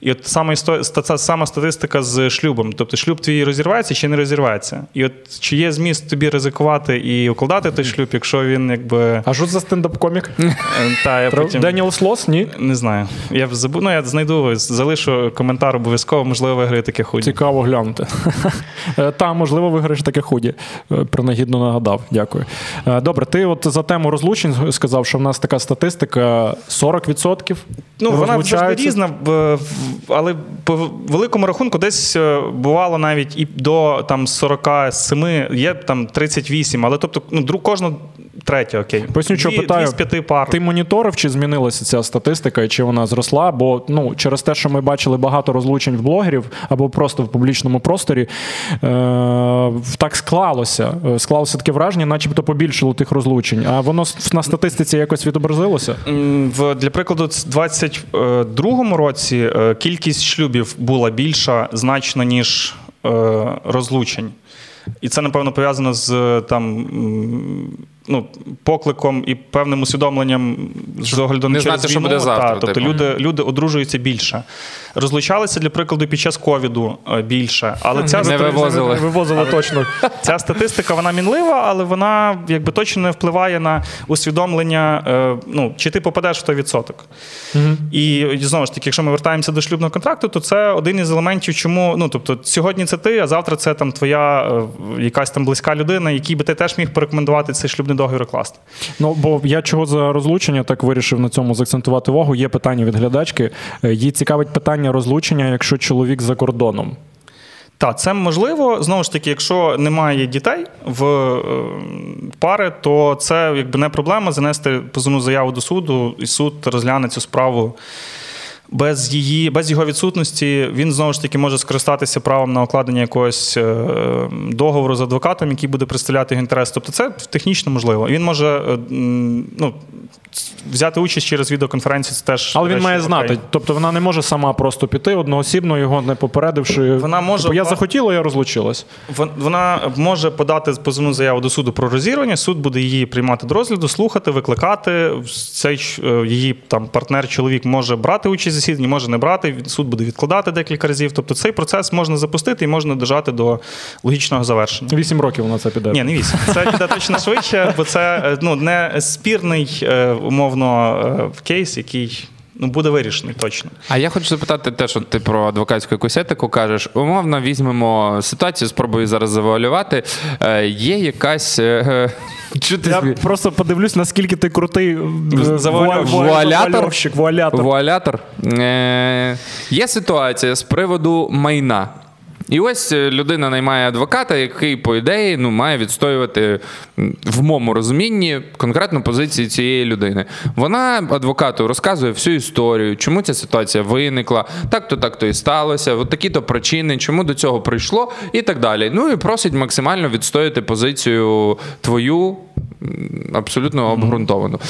І от саме ста- сама статистика з шлюбом. Тобто шлюб твій розірветься чи не розірветься. І от чи є зміст тобі ризикувати і укладати той шлюб, якщо він якби. А що за стендап-комік? е, Та, я потім... Деніел Слос? Ні? Не знаю. Я забув, ну я знайду, залишу коментар обов'язково, можливо, виграє таке худі. Цікаво глянути. Е, Та, можливо, виграєш таке худі. Е, Принагідно нагадав. Дякую. Добре, ти от за тему розлучень сказав, що в нас така статистика 40%. Ну, вона завжди різна, але по великому рахунку десь е, бувало навіть і до там 47, є там 38, але тобто ну, друг кожна третя, окей. Поясню, що Дві- питаю. Дві з п'яти пар. Ти моніторив, чи змінилася ця статистика, і чи вона зросла? Бо ну, через те, що ми бачили багато розлучень в блогерів або просто в публічному просторі, е- так склалося. Е, Склалося таке враження, начебто побільшило тих розлучень. А воно с- на статистиці якось відобразилося? М, В, для прикладу, в 22-му році е, кількість шлюбів була більша значно, ніж е, розлучень. І це, напевно, пов'язано з е, там, м, ну, покликом і певним усвідомленням з огляду Не на через знати, що буде завтра, Та, тобто типу. люди, люди одружуються більше. Розлучалися, для прикладу, під час ковіду е, більше. Але ця Не вивозили. Вивозили точно. Ця статистика вона мінлива, але вона якби точно не впливає на усвідомлення, е, ну, чи ти попадеш в той відсоток. І, і знову ж таки, якщо ми вертаємося до шлюбного контракту, то це один із елементів, чому ну тобто сьогодні це ти, а завтра це там твоя е, якась там близька людина, якій би ти теж міг порекомендувати цей шлюбний договір укласти. Ну, бо я чого за розлучення так вирішив на цьому заакцентувати увагу. Є питання від глядачки. Е, Їй цікавить питання розлучення, якщо чоловік за кордоном. Так, це можливо. Знову ж таки, якщо немає дітей в е, пари, то це якби не проблема занести позовну заяву до суду, і суд розгляне цю справу. Без її, без його відсутності він знову ж таки може скористатися правом на укладення якогось е, договору з адвокатом, який буде представляти його інтерес. Тобто це технічно можливо. Він може е, ну, взяти участь через відеоконференцію. Це теж Але він речі, має окей. знати. Тобто вона не може сама просто піти одноосібно, його не попередивши. Вона може- Типу, я захотіла, я розлучилась. Вона може подати позовну заяву до суду про розірвання. Суд буде її приймати до розгляду, слухати, викликати. Цей е, її там партнер, чоловік може брати участь в засіданні, може не брати. Суд буде відкладати декілька разів. Тобто цей процес можна запустити і можна дожати до логічного завершення. Вісім років вона це піде. Ні, не вісім. Це піде точно швидше, бо це е, ну, не спірний е, умовно е, кейс, який ну, буде вирішений точно. А я хочу запитати те, що ти про адвокатську якусь етику кажеш. Умовно візьмемо ситуацію, спробую зараз завуалювати. Е, є якась. е, Що Я смі- просто подивлюсь, наскільки ти крутий е, Вуалятор? вуалятор. Вуалятор. Е, є ситуація з приводу майна. І ось е, людина наймає адвоката, який, по ідеї, ну, має відстоювати в моєму розумінні конкретно позиції цієї людини. Вона адвокату розказує всю історію, чому ця ситуація виникла, так-то, так-то і сталося, от такі-то причини, чому до цього прийшло, і так далі. Ну і просить максимально відстояти позицію твою абсолютно обґрунтовану.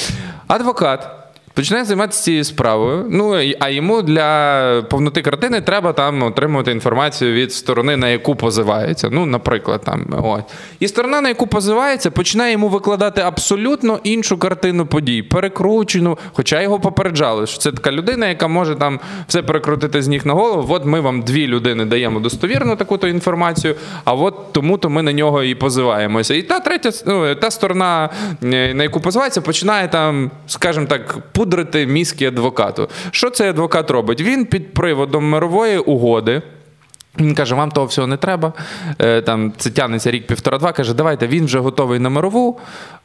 Адвокат. Починає займатися цією справою. Ну а йому для повноти картини треба там отримувати інформацію від сторони, на яку позивається. Ну, наприклад, там ось. І сторона, на яку позивається, починає йому викладати абсолютно іншу картину подій, перекручену. Хоча його попереджали, що це така людина, яка може там все перекрутити з ніг на голову. От ми вам дві людини даємо достовірну таку-то інформацію, а от тому-то ми на нього і позиваємося. І та третя, ну, та сторона, е, на яку позивається, починає там, скажімо так, пудрити мізки адвокату. Що цей адвокат робить? Він під приводом мирової угоди. Він каже, вам того всього не треба. Е, Там це тягнеться рік півтора-два. Каже, давайте він вже готовий на мирову,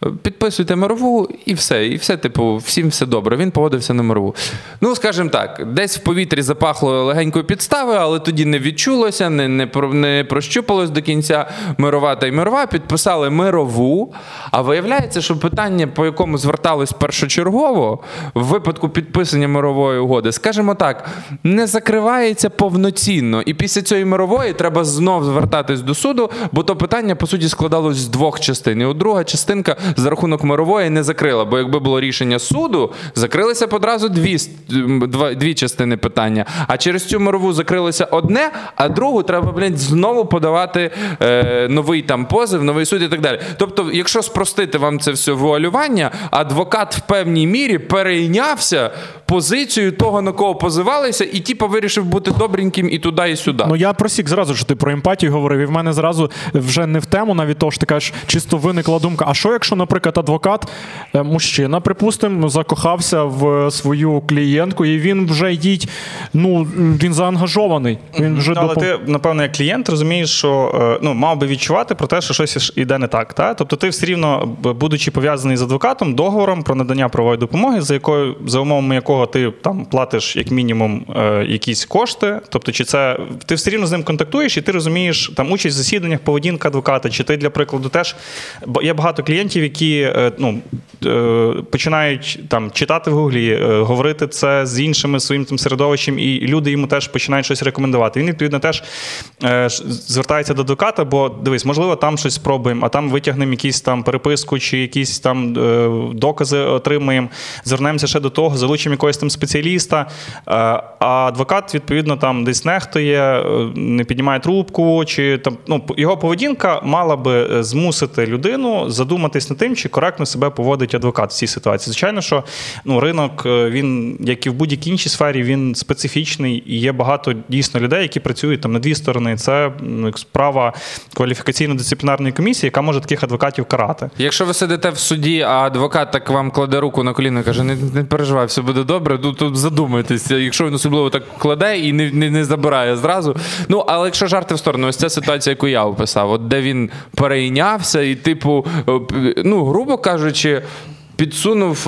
е, підписуйте мирову і все. І все, типу, всім все добре. Він погодився на мирову. Ну, скажімо так, десь в повітрі запахло легенькою підставою, але тоді не відчулося, не, не, не прощупалось до кінця мирова та й мирова. Підписали мирову. А виявляється, що питання, по якому звертались першочергово, в випадку підписання мирової угоди, скажімо так, не закривається повноцінно. І після цієї мирової треба знов звертатись до суду, бо то питання, по суті, складалось з двох частин. І от друга частинка за рахунок мирової не закрила. Бо якби було рішення суду, закрилися б одразу дві, два, дві частини питання. А через цю мирову закрилося одне, а другу треба, блядь, знову подавати е, новий там позив, новий суд і так далі. Тобто, якщо спростити вам це все вуалювання, адвокат в певній мірі перейнявся позицією того, на кого позивалися, і типу вирішив бути добреньким і туди, і сюди. Ну я просік зразу, що ти про емпатію говорив, і в мене зразу вже не в тему, навіть того, що ти кажеш, чисто виникла думка. А що, якщо, наприклад, адвокат, е, мужчина, припустимо, закохався в свою клієнтку, і він вже їдь, ну він заангажований. Він вже але допом- ти, напевно, як клієнт розумієш, що е, ну, мав би відчувати про те, що щось іде не так. Та? Тобто ти все рівно, будучи пов'язаний з адвокатом, договором про надання правової допомоги, за якою за умовами якого ти там платиш як мінімум е, якісь кошти. Тобто, чи це ти все рівно з ним контактуєш, і ти розумієш там участь в засіданнях, поведінка адвоката, чи ти для прикладу теж є багато клієнтів, які е, ну, е, починають там читати в гуглі, е, говорити це з іншими своїм там середовищем, і люди йому теж починають щось рекомендувати. Він відповідно теж е, звертається до адвоката, бо дивись, можливо, там щось спробуємо, а там витягнемо якісь там переписку чи якісь там е, докази отримаємо. Звернемося ще до того, залучимо якогось там спеціаліста. Е, а адвокат відповідно там десь нехтує, е, не піднімає трубку, чи там ну його поведінка мала би е, змусити людину задуматись над тим, чи коректно себе поводить адвокат в цій ситуації. Звичайно, що ну ринок він, як і в будь-якій іншій сфері, він специфічний і є багато дійсно людей, які працюють там на дві сторони. Це справа кваліфікаційно-дисциплінарної комісії, яка може таких адвокатів карати. Якщо ви сидите в суді, а адвокат так вам кладе руку на коліно і каже, не, не переживай, все буде добре, тут, тут задумайтеся, якщо він особливо так кладе і не, не, не забирає зразу. Ну, але якщо жарти в сторону, ось ця ситуація, яку я описав, от де він перейнявся, і, типу, ну, грубо кажучи. Підсунув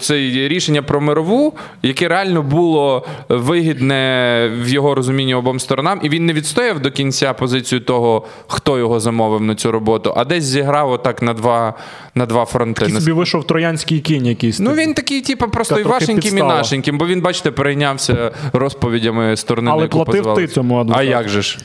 це рішення про мирову, яке реально було вигідне в його розумінні обом сторонам, і він не відстояв до кінця позицію того, хто його замовив на цю роботу, а десь зіграв отак на два, на два фронти. Такий собі вийшов троянський кінь якийсь. Ну він такий, типу, просто Така і вашеньким, і нашеньким, бо він, бачите, перейнявся розповідями сторони. на яку платив позивалися. ти цьому адвокату. А як же ж?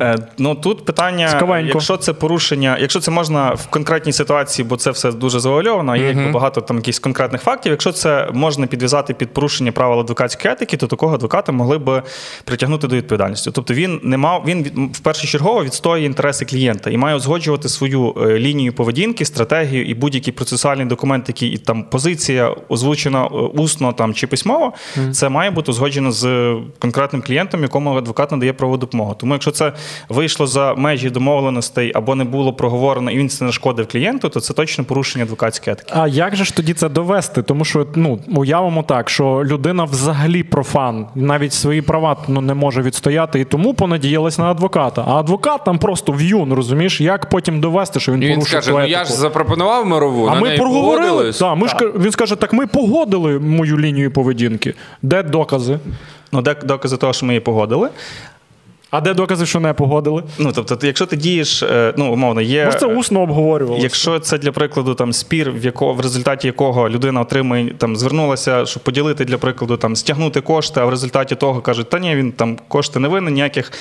Е, ну тут питання, Цікавенько. якщо це порушення, якщо це можна в конкретній ситуації, бо це все дуже завуальовано, є якби багато там якихось конкретних фактів. Якщо це можна підв'язати під порушення правил адвокатської етики, то такого адвоката могли б притягнути до відповідальності. Тобто він не мав він в першочергово відстоює інтереси клієнта і має узгоджувати свою е, лінію поведінки, стратегію і будь-який процесуальний документ, який і там позиція озвучена е, усно там чи письмово, це має бути узгоджено з конкретним клієнтом, якому адвокат надає правову допомогу. Тому якщо це вийшло за межі домовленостей або не було проговорено, і він це нашкодив клієнту, то це точно порушення адвокатської етики. А як же ж тоді це довести? Тому що ну уявимо так, що людина взагалі профан, навіть свої права ну, не може відстояти, і тому понадіялась на адвоката. А адвокат там просто в'юн, розумієш, як потім довести, що він він порушив скаже: ну я ж запропонував мирову, А на ми неї проговорили. Да, ми ж він скаже: так ми погодили мою лінію поведінки. Де докази? Ну, де докази того, що ми її погодили. А де докази, що не погодили? Ну тобто, ти- якщо ти дієш, е, ну умовно, є. Може, це усно обговорювалося. Якщо це для прикладу там спір, в якого в результаті якого людина отримує там звернулася, щоб поділити для прикладу, там стягнути кошти, а в результаті того кажуть, та ні, він там кошти не винен, ніяких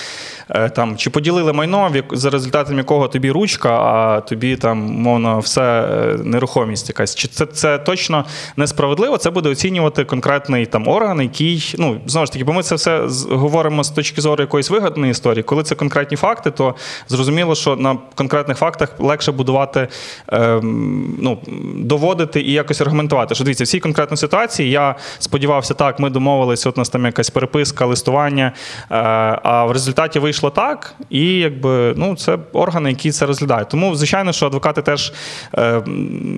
е, там чи поділили майно, за результатом якого тобі ручка, а тобі там мовно все е, нерухомість якась. Чи це, це точно несправедливо? Це буде оцінювати конкретний там орган, який ну знову ж таки, бо ми це все говоримо з точки зору якоїсь вигадної історії. Коли це конкретні факти, то зрозуміло, що на конкретних фактах легше будувати, ем, ну доводити і якось аргументувати. Що дивіться, в цій конкретній ситуації я сподівався, так, ми домовилися, от у нас там якась переписка, листування, е, а в результаті вийшло так, і якби ну це органи, які це розглядають. Тому, звичайно, що адвокати теж е,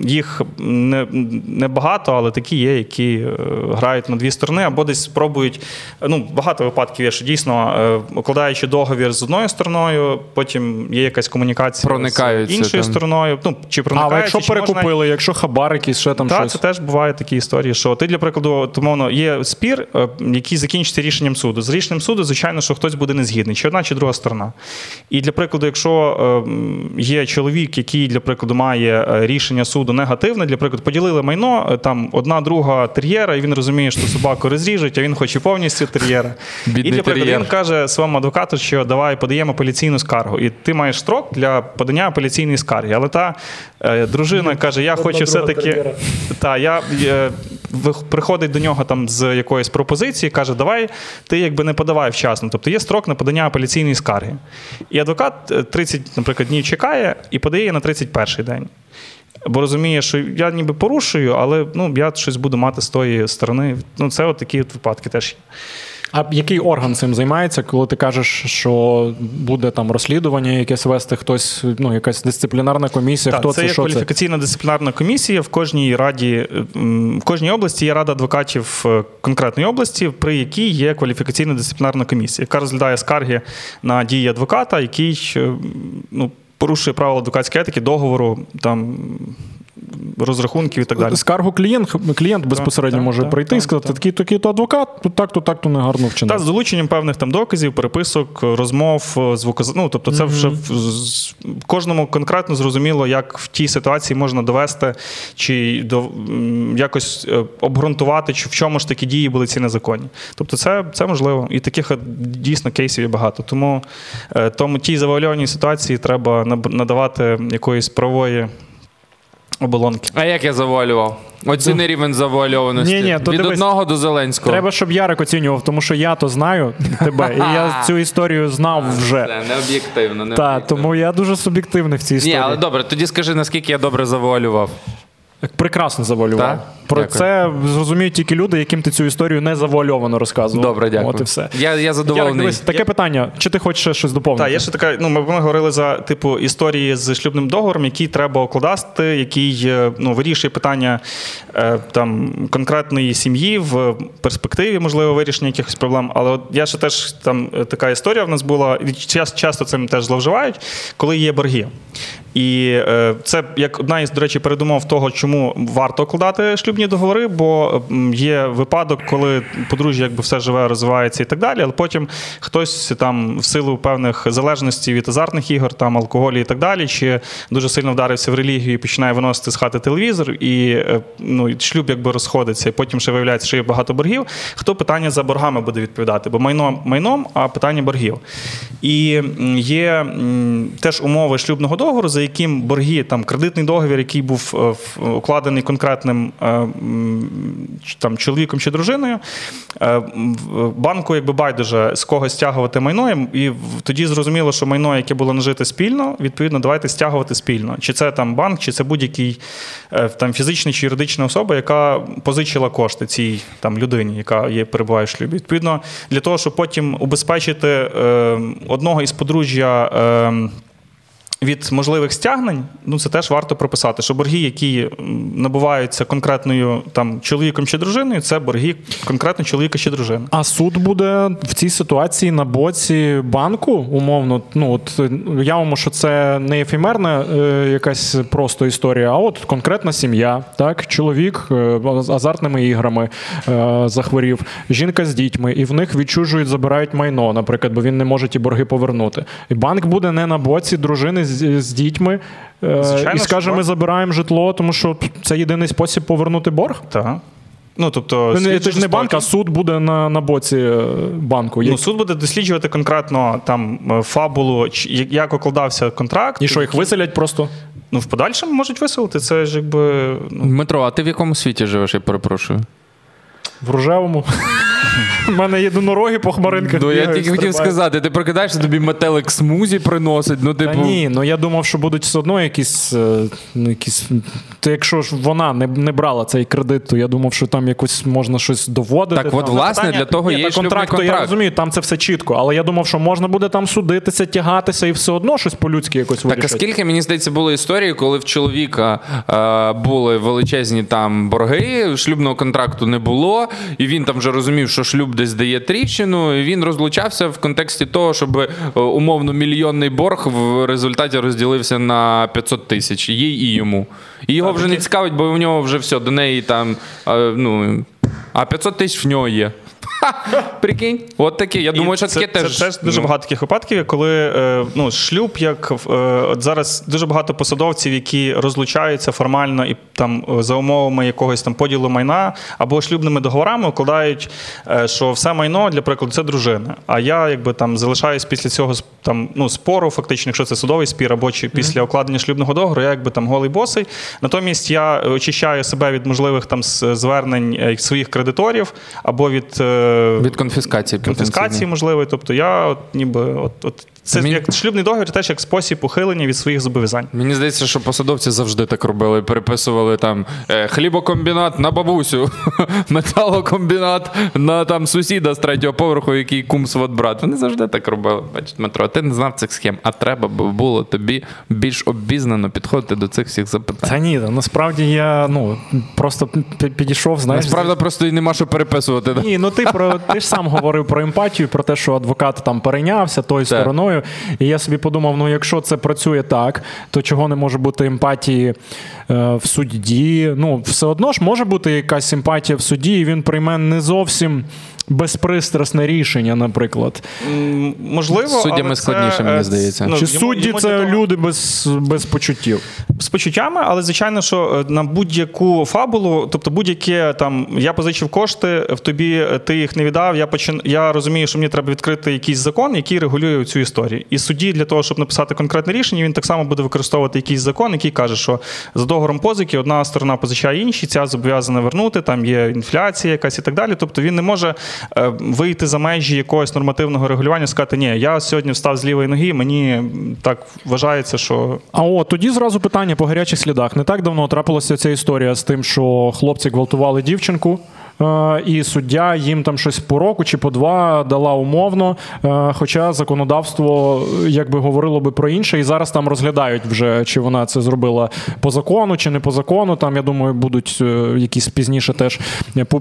їх не, не багато, але такі є, які е, грають на дві сторони, або десь спробують. Ну, багато випадків є, що дійсно е, укладають укладаючи договір з одною стороною, потім є якась комунікація Проникаються з іншою там. стороною. Ну, чи А проникаються, якщо чи можна- перекупили, якщо хабар якийсь, ще там так, щось. це теж бувають такі історії, що ти, для прикладу, умовно, є спір, е, який закінчиться рішенням суду. З рішенням суду, звичайно, що хтось буде незгідний, чи одна, чи друга сторона. І для прикладу, якщо е, є чоловік, який, для прикладу, має е, рішення суду негативне, для прикладу, поділили майно, там одна друга тер'єра, і він розуміє, що собаку розріжуть, а він хоче повністю тер'єра. Бідний і для прикладу, тер'єр. він каже своєму адвокату, що давай подаємо апеляційну скаргу. І ти маєш строк для подання апеляційної скарги. Але та е, дружина каже: Я хочу все-таки. Та, я, е, приходить до нього там з якоїсь пропозиції, каже, давай ти якби не подавай вчасно. Тобто є строк на подання апеляційної скарги. І адвокат е, 30, наприклад, днів чекає і подає на 31 день. Бо розуміє, що я ніби порушую, але ну, я щось буду мати з тої сторони. Ну, це от такі от випадки теж є. А який орган цим займається, коли ти кажеш, що буде там розслідування якесь вести, хтось, ну, якась дисциплінарна комісія, Так, хто це це, є що це? кваліфікаційна дисциплінарна комісія. В кожній раді, в кожній області є рада адвокатів е, конкретної області, при якій є кваліфікаційна дисциплінарна комісія, яка розглядає скарги на дії адвоката, який е, ну, порушує правила адвокатської етики, договору, там розрахунків і так далі. Скаргу клієнт, клієнт безпосередньо так, може так, прийти і сказати, так. такий такий то адвокат, тут так, то так, то негарно Та вчинив. з долученням певних там доказів, переписок, розмов, звукоз... Ну, тобто, це вже в- кожному конкретно зрозуміло, як в тій ситуації можна довести, чи до якось е, обґрунтувати, чи в чому ж такі дії були ці незаконні. Тобто, це, це можливо. І таких е, дійсно кейсів є багато. Тому, е, тому тій завуальованій ситуації треба надавати якоїсь правової оболонки. А як я завуалював? Оціни рівень завуальованості. Ні-ні, то Від дивись. одного до Зеленського. Треба, щоб Ярик оцінював, тому що я то знаю тебе, і я цю історію знав вже. Це не об'єктивно. Не об'єктивно. тому я дуже суб'єктивний в цій Ні, історії. але добре, тоді скажи, наскільки я добре завуалював. Прекрасно завуалював. Так? Про Дякую. це зрозуміють тільки люди, яким ти цю історію не завуальовано розказував. Добре, дякую. От і все. Я, я Ярик, задоволений. дивись, таке питання. Чи ти хочеш ще щось доповнити? Так, є ще така. Ну, ми, ми говорили за типу історії з шлюбним договором, який треба укладати, який е, ну, вирішує питання е, там конкретної сім'ї в перспективі, можливо, вирішення якихось проблем. Але от я ще теж там е, така історія в нас була, і час- часто цим теж зловживають, коли є борги. І е, це як одна із, до речі, передумов того, чому варто укладати шлюбні договори, бо є випадок, коли подружжя якби все живе, розвивається і так далі, але потім хтось там в силу певних залежностей від азартних ігор, там алкоголю і так далі, чи дуже сильно вдарився в релігію і починає виносити з хати телевізор, і е, ну, шлюб якби розходиться, і потім ще виявляється, що є багато боргів. Хто питання за боргами буде відповідати? Бо майно майном, а питання боргів. І є теж умови шлюбного договору, за яким борги, там кредитний договір, який був е, укладений конкретним е, там, чоловіком чи дружиною, е, банку якби байдуже з когось стягувати майно, і- тоді зрозуміло, що майно, яке було нажите спільно, відповідно, давайте стягувати спільно. Чи це там банк, чи це будь-який там фізичний чи юридична особа, яка позичила кошти цій там людині, яка є перебуває в шлюбі. Відповідно, для того, щоб потім убезпечити одного із подружжя. Від можливих стягнень, ну це теж варто прописати, що борги, які набуваються конкретною там чоловіком чи дружиною, це борги конкретно чоловіка чи дружини. А суд буде в цій ситуації на боці банку, умовно. Ну от е, уявимо, що це не ефемерна е, якась просто історія, а от конкретна сім'я, так, чоловік е, азартними іграми е, захворів, жінка з дітьми, і в них відчужують, забирають майно, наприклад, бо він не може ті борги повернути. І банк буде не на боці дружини з, з дітьми. е, Звичайно, і скаже, що ми забираємо житло, тому що це єдиний спосіб повернути борг. Так. Ну, тобто, Це ж не банк, а суд буде на, на боці е, банку. Ну, суд буде досліджувати конкретно там е, фабулу, як- як укладався контракт. І що їх виселять просто? Ну, в подальшому можуть виселити. Це ж якби. Ну, Дмитро, а ти в якому світі живеш, я перепрошую? В рожевому. У мене єдинороги по хмаринках. Ну, я тільки хотів сказати, ти прокидаєшся, тобі метелик смузі приносить. Ну, Та типу. ні, ну я думав, що будуть все одно якісь. е, Ну, якісь... То якщо ж вона не, не брала цей кредит, то я думав, що там якось можна щось доводити. Так, от, там. власне, Питання- для того Ні, є та шлюбний контракт, то я розумію, там це все чітко. Але я думав, що можна буде там судитися, тягатися і все одно щось по-людськи якось Так, а скільки мені здається було історії, коли в чоловіка е, були величезні там борги, шлюбного контракту не було, і він там вже розумів, що шлюб десь дає тріщину. і Він розлучався в контексті того, щоб е, умовно мільйонний борг в результаті розділився на 500 тисяч їй і йому. І його вже не цікавить, бо у нього вже все, до неї там. е, ну, а 500 тисяч в нього є. Прикинь, от таке. Я думаю, що таке це, теж. Це теж дуже ну, багато таких випадків, коли е, ну, шлюб, як е, от зараз дуже багато посадовців, які розлучаються формально і там е, за умовами якогось там поділу майна або шлюбними договорами укладають, що все майно, для прикладу, це дружина. А я якби там залишаюсь після цього там, ну, спору, фактично, якщо це судовий спір, або чи після укладення шлюбного договору, я якби там голий босий. Натомість я очищаю себе від можливих там звернень своїх кредиторів або від. Е, Від конфіскації. конфіскації можливої. Тобто я от ніби от, от це Мені- як шлюбний договір, теж як спосіб ухилення від своїх зобов'язань. Мені здається, що посадовці завжди так робили. Переписували там е, хлібокомбінат на бабусю, металокомбінат на там сусіда з третього поверху, який кум сват брат. Вони завжди так робили. Бачиш, Дмитро, ти не знав цих схем, а треба було тобі більш обізнано підходити до цих всіх запитань. Та ні, насправді я ну просто підійшов, знаєш. Насправді просто і нема що переписувати. Ні, ну ти про ти ж сам говорив про емпатію, про те, що адвокат там перейнявся тою Так. І я собі подумав: ну якщо це працює так, то чого не може бути емпатії е, в суді? Ну, все одно ж може бути якась емпатія в суді, і він прийме не зовсім. Безпристрасне рішення, наприклад. Можливо, суддями але це, складніше, мені е, здається. ну, Чи йому- судді йому це того- люди без, без почуттів? з почуттями, але звичайно, що е, на будь-яку фабулу, тобто будь-яке там я позичив кошти, в тобі е, ти їх не віддав. Я почин... я розумію, що мені треба відкрити якийсь закон, який регулює цю історію. І судді для того, щоб написати конкретне рішення, він так само буде використовувати якийсь закон, який каже, що за договором позики одна сторона позичає іншій, ця зобов'язана вернути. Там є інфляція, якась і так далі. Тобто він не може вийти за межі якогось нормативного регулювання, сказати, ні, я сьогодні встав з лівої ноги, мені так вважається, що А от тоді зразу питання по гарячих слідах. Не так давно трапилася ця історія з тим, що хлопці гвалтували дівчинку. Е, І суддя їм там щось по року чи по два дала умовно. е, Хоча законодавство якби говорило би про інше, і зараз там розглядають вже, чи вона це зробила по закону, чи не по закону. Там я думаю, будуть е, якісь пізніше теж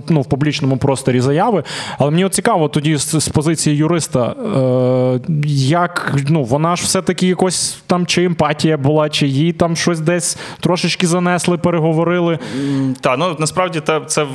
ну, в публічному просторі заяви. Але мені от цікаво тоді з, позиції юриста, як ну вона ж все-таки якось там чи емпатія була, чи їй там щось десь трошечки занесли, переговорили. Так, ну насправді те- це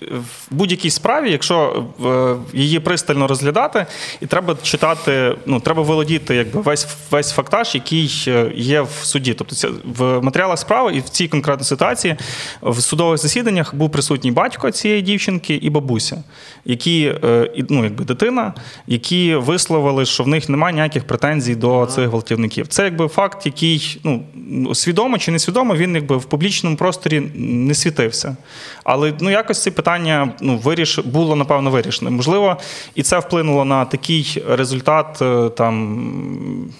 в, будь-якій справі, якщо е, її пристально розглядати, і треба читати, ну треба володіти якби весь весь фактаж, який е, є в суді. Тобто це в матеріалах справи і в цій конкретній ситуації в судових засіданнях був присутній батько цієї дівчинки і бабуся, які е, ну, якби дитина, які висловили, що в них немає ніяких претензій до цих гвалтівників. Це якби факт, який ну свідомо чи несвідомо, він якби в публічному просторі не світився. Але ну якось це питання ну виріш було напевно вирішено. Можливо, і це вплинуло на такий результат е, там.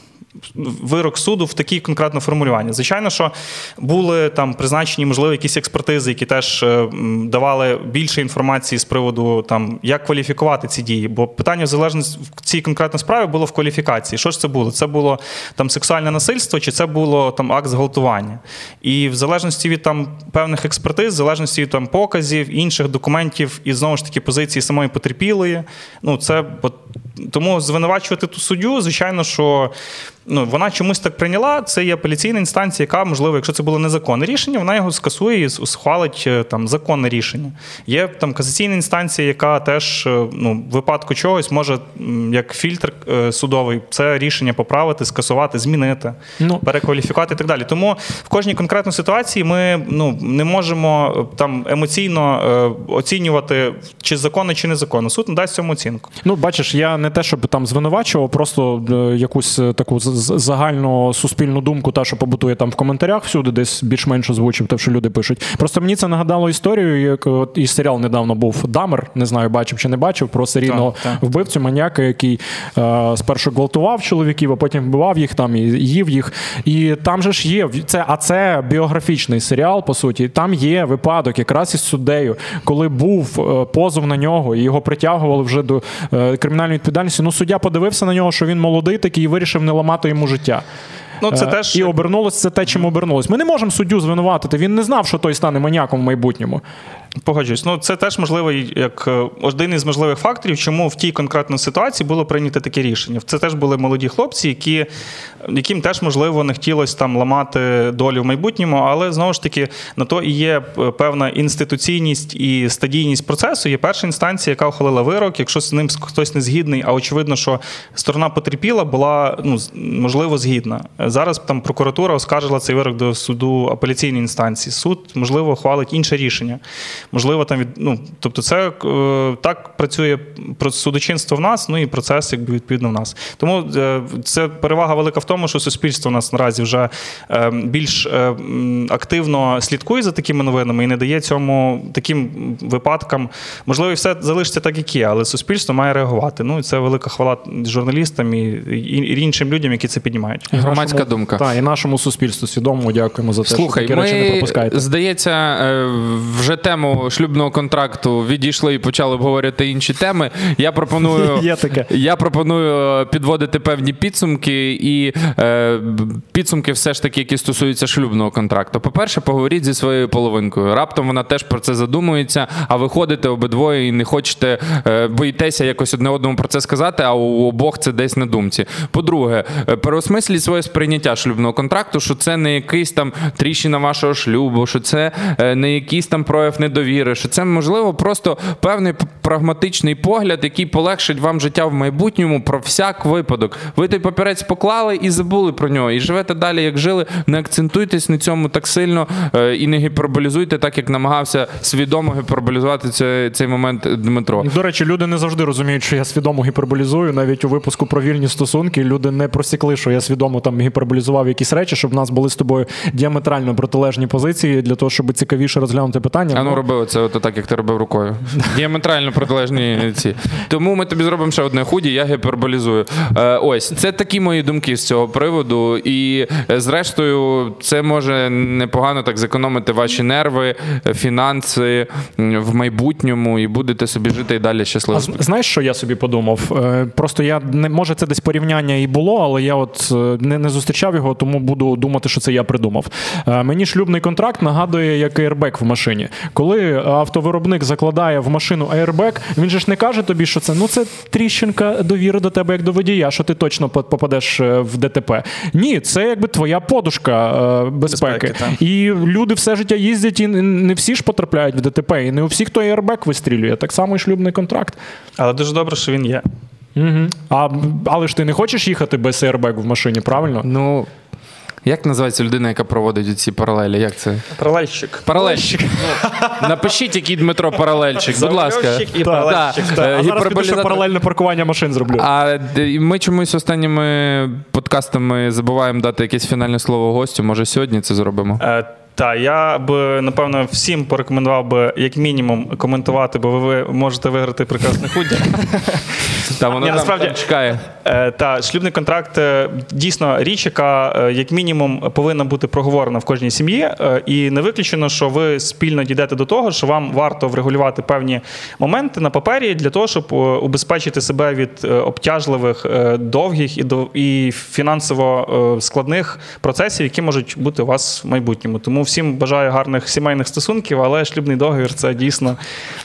Вирок суду в такі конкретне формулювання. Звичайно, що були там призначені, можливо, якісь експертизи, які теж е, давали більше інформації з приводу там, як кваліфікувати ці дії. Бо питання в залежності в цій конкретній справі було в кваліфікації. Що ж це було? Це було там сексуальне насильство, чи це було там акт зґвалтування? І в залежності від там певних експертиз, в залежності від там показів, інших документів і знову ж таки позиції самої потерпілої. Ну це тому звинувачувати ту суддю, звичайно, що ну, вона чомусь так прийняла. Це є апеляційна інстанція, яка, можливо, якщо це було незаконне рішення, вона його скасує і схвалить е, там законне рішення. Є там касаційна інстанція, яка теж е, ну, в випадку чогось може, як фільтр е, судовий, це рішення поправити, скасувати, змінити, Ну. перекваліфікувати і так далі. Тому в кожній конкретній ситуації ми ну, не можемо там емоційно оцінювати, чи законно, чи незаконно. Суд надасть цьому оцінку. Ну, бачиш, я не те, щоб там звинувачував, просто якусь таку загальну суспільну думку, та що побутує там в коментарях всюди, десь більш-менш озвучив, те, що люди пишуть. Просто мені це нагадало історію, як от і серіал недавно був Дамер, не знаю, бачив чи не бачив, про серійного Так, так. вбивцю, маніяка, який е, спершу гвалтував чоловіків, а потім вбивав їх там і їв їх. І там же ж є це, а це біографічний серіал, по суті. Там є випадок, якраз із суддею, коли був е, позов на нього, і його притягували вже до е, кримінальної відповідальності. Ну, суддя подивився на нього, що він молодий такий і вирішив не ламати йому життя. Ну, це Е, теж- і обернулося це те, чим обернулось. Ми не можемо суддю звинуватити. Він не знав, що той стане маньяком в майбутньому. Погоджуюсь. Ну це теж можливий як е, один із можливих факторів, чому в тій конкретній ситуації було прийнято таке рішення. Це теж були молоді хлопці, які, яким теж можливо не хотілося там ламати долю в майбутньому, але знову ж таки на то і є е, певна інституційність і стадійність процесу. Є перша інстанція, яка ухвалила вирок. Якщо з ним хтось не згідний, а очевидно, що сторона потерпіла, була ну можливо згідна. Зараз там прокуратура оскаржила цей вирок до суду апеляційної інстанції. Суд можливо ухвалить інше рішення. Можливо, там від ну тобто, це е, так працює судочинство в нас, ну і процес, якби відповідно в нас. Тому е, це перевага велика в тому, що суспільство у нас наразі вже е, більш активно слідкує за такими новинами і не дає цьому таким випадкам. Можливо, і все залишиться так, як є, але суспільство має реагувати. Ну і це велика хвала журналістам і іншим людям, які це піднімають. Громадська Нашому- думка. Так, і нашому суспільству свідомому дякуємо за те, Слухай, що такі речі не пропускаєте. здається, е, вже тему шлюбного контракту відійшли і почали обговорювати інші теми. Я пропоную, Є таке. я пропоную підводити певні підсумки, і е, підсумки все ж таки, які стосуються шлюбного контракту. По-перше, поговоріть зі своєю половинкою. Раптом вона теж про це задумується, а ви ходите обидвоє і не хочете, е, боїтеся якось одне одному про це сказати, а у обох це десь на думці. По-друге, е, переосмисліть своє сприйняття шлюбного контракту, що це не якийсь там тріщина вашого шлюбу, що це е, не якийсь там прояв недовіри, що це можливо просто певний прагматичний погляд, який полегшить вам життя в майбутньому про всяк випадок. Ви той папірець поклали і забули про нього, і живете далі, як жили. Не акцентуйтесь на цьому так сильно е, і не гіперболізуйте, так як намагався свідомо гіперболізувати цей, цей момент Дмитро. До речі, люди не завжди розуміють, що я свідомо гіперболізую. Навіть у випуску про вільні стосунки люди не просікли, що я свідомо там гіперболізував якісь речі, щоб в нас були з тобою діаметрально протилежні позиції для того, щоб цікавіше розглянути питання. А ну Ну, роби оце от так, як ти робив рукою. Діаметрально протилежні ці. Тому ми тобі зробимо ще одне худі, я гіперболізую. Е, ось, це такі мої думки з цього приводу. І е, зрештою, це може непогано так зекономити ваші нерви, фінанси в майбутньому, і будете собі жити і далі А щасливо. з- знаєш, що я собі подумав? Е, Просто я не може це десь порівняння і було, але я от е, не, не зустрічав його, тому буду думати, що це я придумав. Е, Мені шлюбний контракт нагадує як аербек в машині. Коли автовиробник закладає в машину аербек, він же ж не каже тобі, що це ну це тріщинка довіри до тебе як до водія, що ти точно попадеш е, в ДТП. Ні, це якби твоя подушка е, безпеки. Безпеки. І люди все життя їздять, і не всі ж потрапляють в ДТП, і не у всіх той аербек вистрілює. Так само і шлюбний контракт. Але дуже добре, що він є. Угу. А, але ж ти не хочеш їхати без аербегу в машині, правильно? Ну, як називається людина, яка проводить ці паралелі? Як це? Паралельщик. Паралельщик. Ну, Напишіть, який Дмитро паралельщик, будь ласка. І паралельщик. Так, Е, а зараз піду ще паралельне паркування машин зроблю. А ми чомусь останніми подкастами забуваємо дати якесь фінальне слово гостю. Може, сьогодні це зробимо? Та я б напевно всім порекомендував би як мінімум коментувати, бо ви можете виграти прекрасне худі. Там воно там, насправді- там чекає. Е, Та шлюбний контракт е, дійсно річ, яка е, як мінімум повинна бути проговорена в кожній сім'ї, і не виключено, що ви спільно дійдете до того, що вам варто врегулювати певні моменти на папері для того, щоб убезпечити себе від обтяжливих, довгих і до і фінансово складних процесів, які можуть бути у вас в майбутньому. Тому всім бажаю гарних сімейних стосунків, але шлюбний договір це дійсно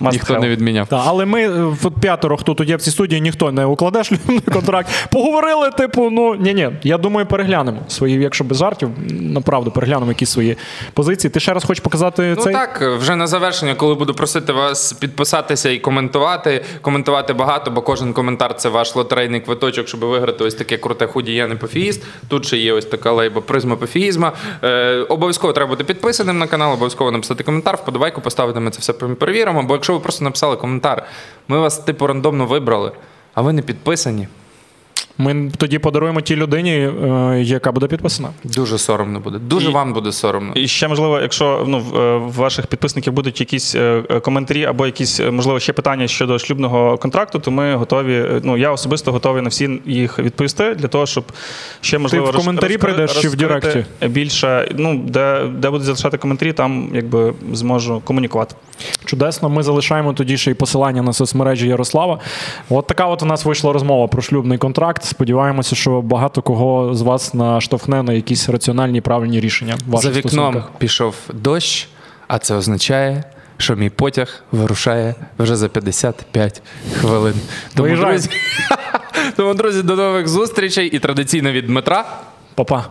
must Ніхто have. не відміняв. Так, але ми е, от п'ятеро, хто тут є в цій студії, ніхто не укладе шлюбний контракт. Поговорили, типу, ну ні, ні. Я думаю, переглянемо свої, якщо без жартів, направду переглянемо якісь свої позиції. Ти ще раз хочеш показати Ну цей? так, вже на завершення, коли буду просити вас підписатися і коментувати. Коментувати багато, бо кожен коментар це ваш лотерейний квиточок, щоб виграти ось таке круте худі «Я не пофігіст. Тут ще є ось така лейба призма пофігізма. Е, обов'язково треба бути підписаним на канал, обов'язково написати коментар, вподобайку поставити, ми це все перевіримо. Бо якщо ви просто написали коментар, ми вас типу рандомно вибрали, а ви не підписані. Ми тоді подаруємо тій людині, е, яка буде підписана. Дуже соромно буде. Дуже І- вам буде соромно. І ще можливо, якщо ну в е, в ваших підписників будуть якісь е, коментарі або якісь можливо ще питання щодо шлюбного контракту, то ми готові. Ну я особисто готовий на всі їх відповісти для того, щоб ще можливо в коментарі розкри- прийдеш чи в Директі? більше. Ну де, де будуть залишати коментарі, там якби зможу комунікувати. Чудесно, ми залишаємо тоді ще й посилання на соцмережі Ярослава. От така от у нас вийшла розмова про шлюбний контракт. Сподіваємося, що багато кого з вас наштовхне на якісь раціональні правильні рішення. в За вікном стосунках. пішов дощ, а це означає, що мій потяг вирушає вже за 55 хвилин. Тому, друзі, тому, друзі, до нових зустрічей і традиційно від Дмитра. Па-па.